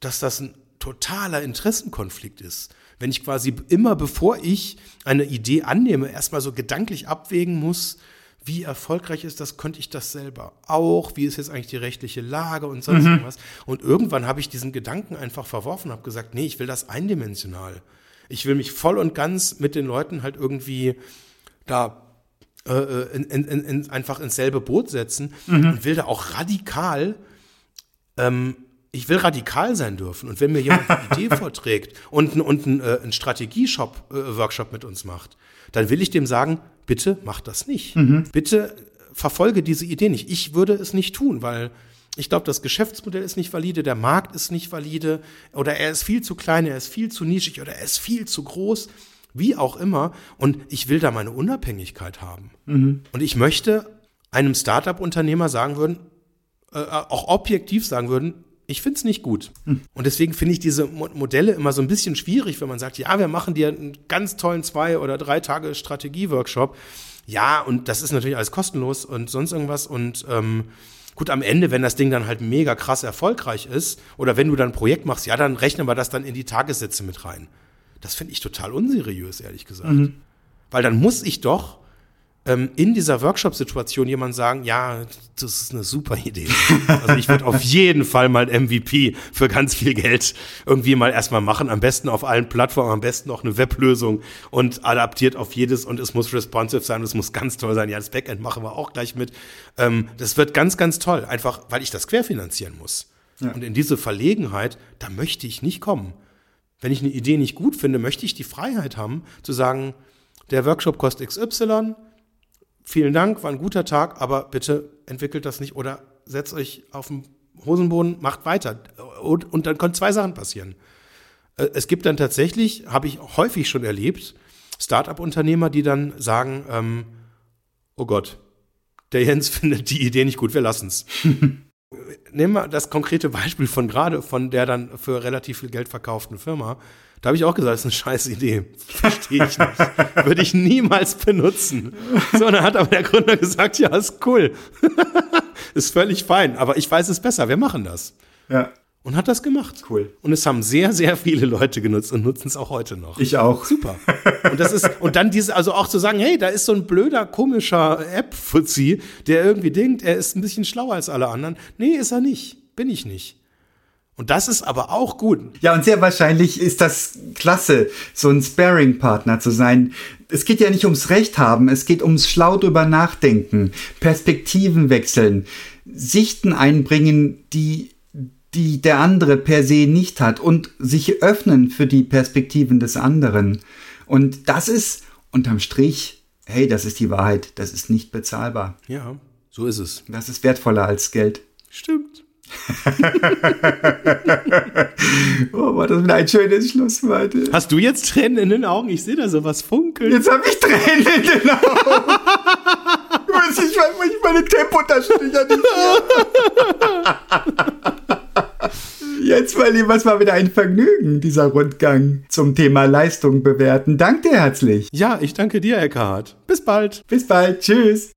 dass das ein totaler Interessenkonflikt ist. Wenn ich quasi immer, bevor ich eine Idee annehme, erstmal so gedanklich abwägen muss, wie erfolgreich ist das, könnte ich das selber auch, wie ist jetzt eigentlich die rechtliche Lage und sonst irgendwas. Und irgendwann habe ich diesen Gedanken einfach verworfen, habe gesagt, nee, ich will das eindimensional. Ich will mich voll und ganz mit den Leuten halt irgendwie da äh, in, in, in, in, einfach ins selbe Boot setzen und will da auch radikal ähm, ich will radikal sein dürfen. Und wenn mir jemand eine Idee vorträgt und, und einen, äh, einen Strategie-Workshop mit uns macht, dann will ich dem sagen, bitte mach das nicht. Bitte verfolge diese Idee nicht. Ich würde es nicht tun, weil ich glaube, das Geschäftsmodell ist nicht valide, der Markt ist nicht valide oder er ist viel zu klein, er ist viel zu nischig oder er ist viel zu groß, wie auch immer. Und ich will da meine Unabhängigkeit haben. Und ich möchte einem Startup-Unternehmer sagen würden, äh, auch objektiv sagen würden, ich finde es nicht gut. Und deswegen finde ich diese Mo Modelle immer so ein bisschen schwierig, wenn man sagt, ja, wir machen dir einen ganz tollen zwei oder drei Tage Strategie-Workshop. Ja, und das ist natürlich alles kostenlos und sonst irgendwas. Und ähm, gut, am Ende, wenn das Ding dann halt mega krass erfolgreich ist, oder wenn du dann ein Projekt machst, ja, dann rechnen wir das dann in die Tagessätze mit rein. Das finde ich total unseriös, ehrlich gesagt. Weil dann muss ich doch ähm, in dieser Workshop-Situation jemand sagen, ja, das ist eine super Idee. Also ich würde auf jeden Fall mal MVP für ganz viel Geld irgendwie mal erstmal machen. Am besten auf allen Plattformen, am besten auch eine Weblösung und adaptiert auf jedes und es muss responsive sein, es muss ganz toll sein. Ja, das Backend machen wir auch gleich mit. Ähm, das wird ganz, ganz toll, einfach weil ich das querfinanzieren muss. Und in diese Verlegenheit, da möchte ich nicht kommen. Wenn ich eine Idee nicht gut finde, möchte ich die Freiheit haben zu sagen, der Workshop kostet XY, vielen Dank, war ein guter Tag, aber bitte entwickelt das nicht oder setzt euch auf den Hosenboden, macht weiter. Und, und dann können zwei Sachen passieren. Äh, Es gibt dann tatsächlich, habe ich häufig schon erlebt, Start-up-Unternehmer, die dann sagen, ähm, oh Gott, der Jens findet die Idee nicht gut, wir lassen's. Nehmen wir das konkrete Beispiel von gerade, von der dann für relativ viel Geld verkauften Firma. Da habe ich auch gesagt, das ist eine scheiß Idee. Verstehe ich nicht. Würde ich niemals benutzen. So, und dann hat aber der Gründer gesagt, ja, ist cool. ist völlig fein, aber ich weiß es besser, wir machen das. Ja, Und hat das gemacht. Cool. Und es haben sehr, sehr viele Leute genutzt und nutzen es auch heute noch. ich auch. Super. Und das ist, und dann diese, also auch zu sagen, hey, da ist so ein blöder, komischer App-Fuzzi, der irgendwie denkt, er ist ein bisschen schlauer als alle anderen. Nee, ist er nicht. Bin ich nicht. Und das ist aber auch gut. Ja, und sehr wahrscheinlich ist das klasse, so ein Sparing-Partner zu sein. Es geht ja nicht ums Recht haben, es geht ums schlau drüber nachdenken, Perspektiven wechseln, Sichten einbringen, die, die der andere per se nicht hat und sich öffnen für die Perspektiven des anderen. Und das ist unterm Strich, hey, das ist die Wahrheit, das ist nicht bezahlbar. Ja, so ist es. Das ist wertvoller als Geld. Stimmt. Oh, war das wieder ein schönes Schlusswort. Hast du jetzt Tränen in den Augen? Ich sehe da sowas funkeln. Jetzt habe ich Tränen in den Augen. Du weißt, ich weiß nicht, meine Tempotaschentücher nicht. Jetzt, mein Lieber, es war wieder ein Vergnügen, dieser Rundgang zum Thema Leistung bewerten. Dank dir herzlich. Ja, ich danke dir, Eckhard. Bis bald. Bis bald. Tschüss.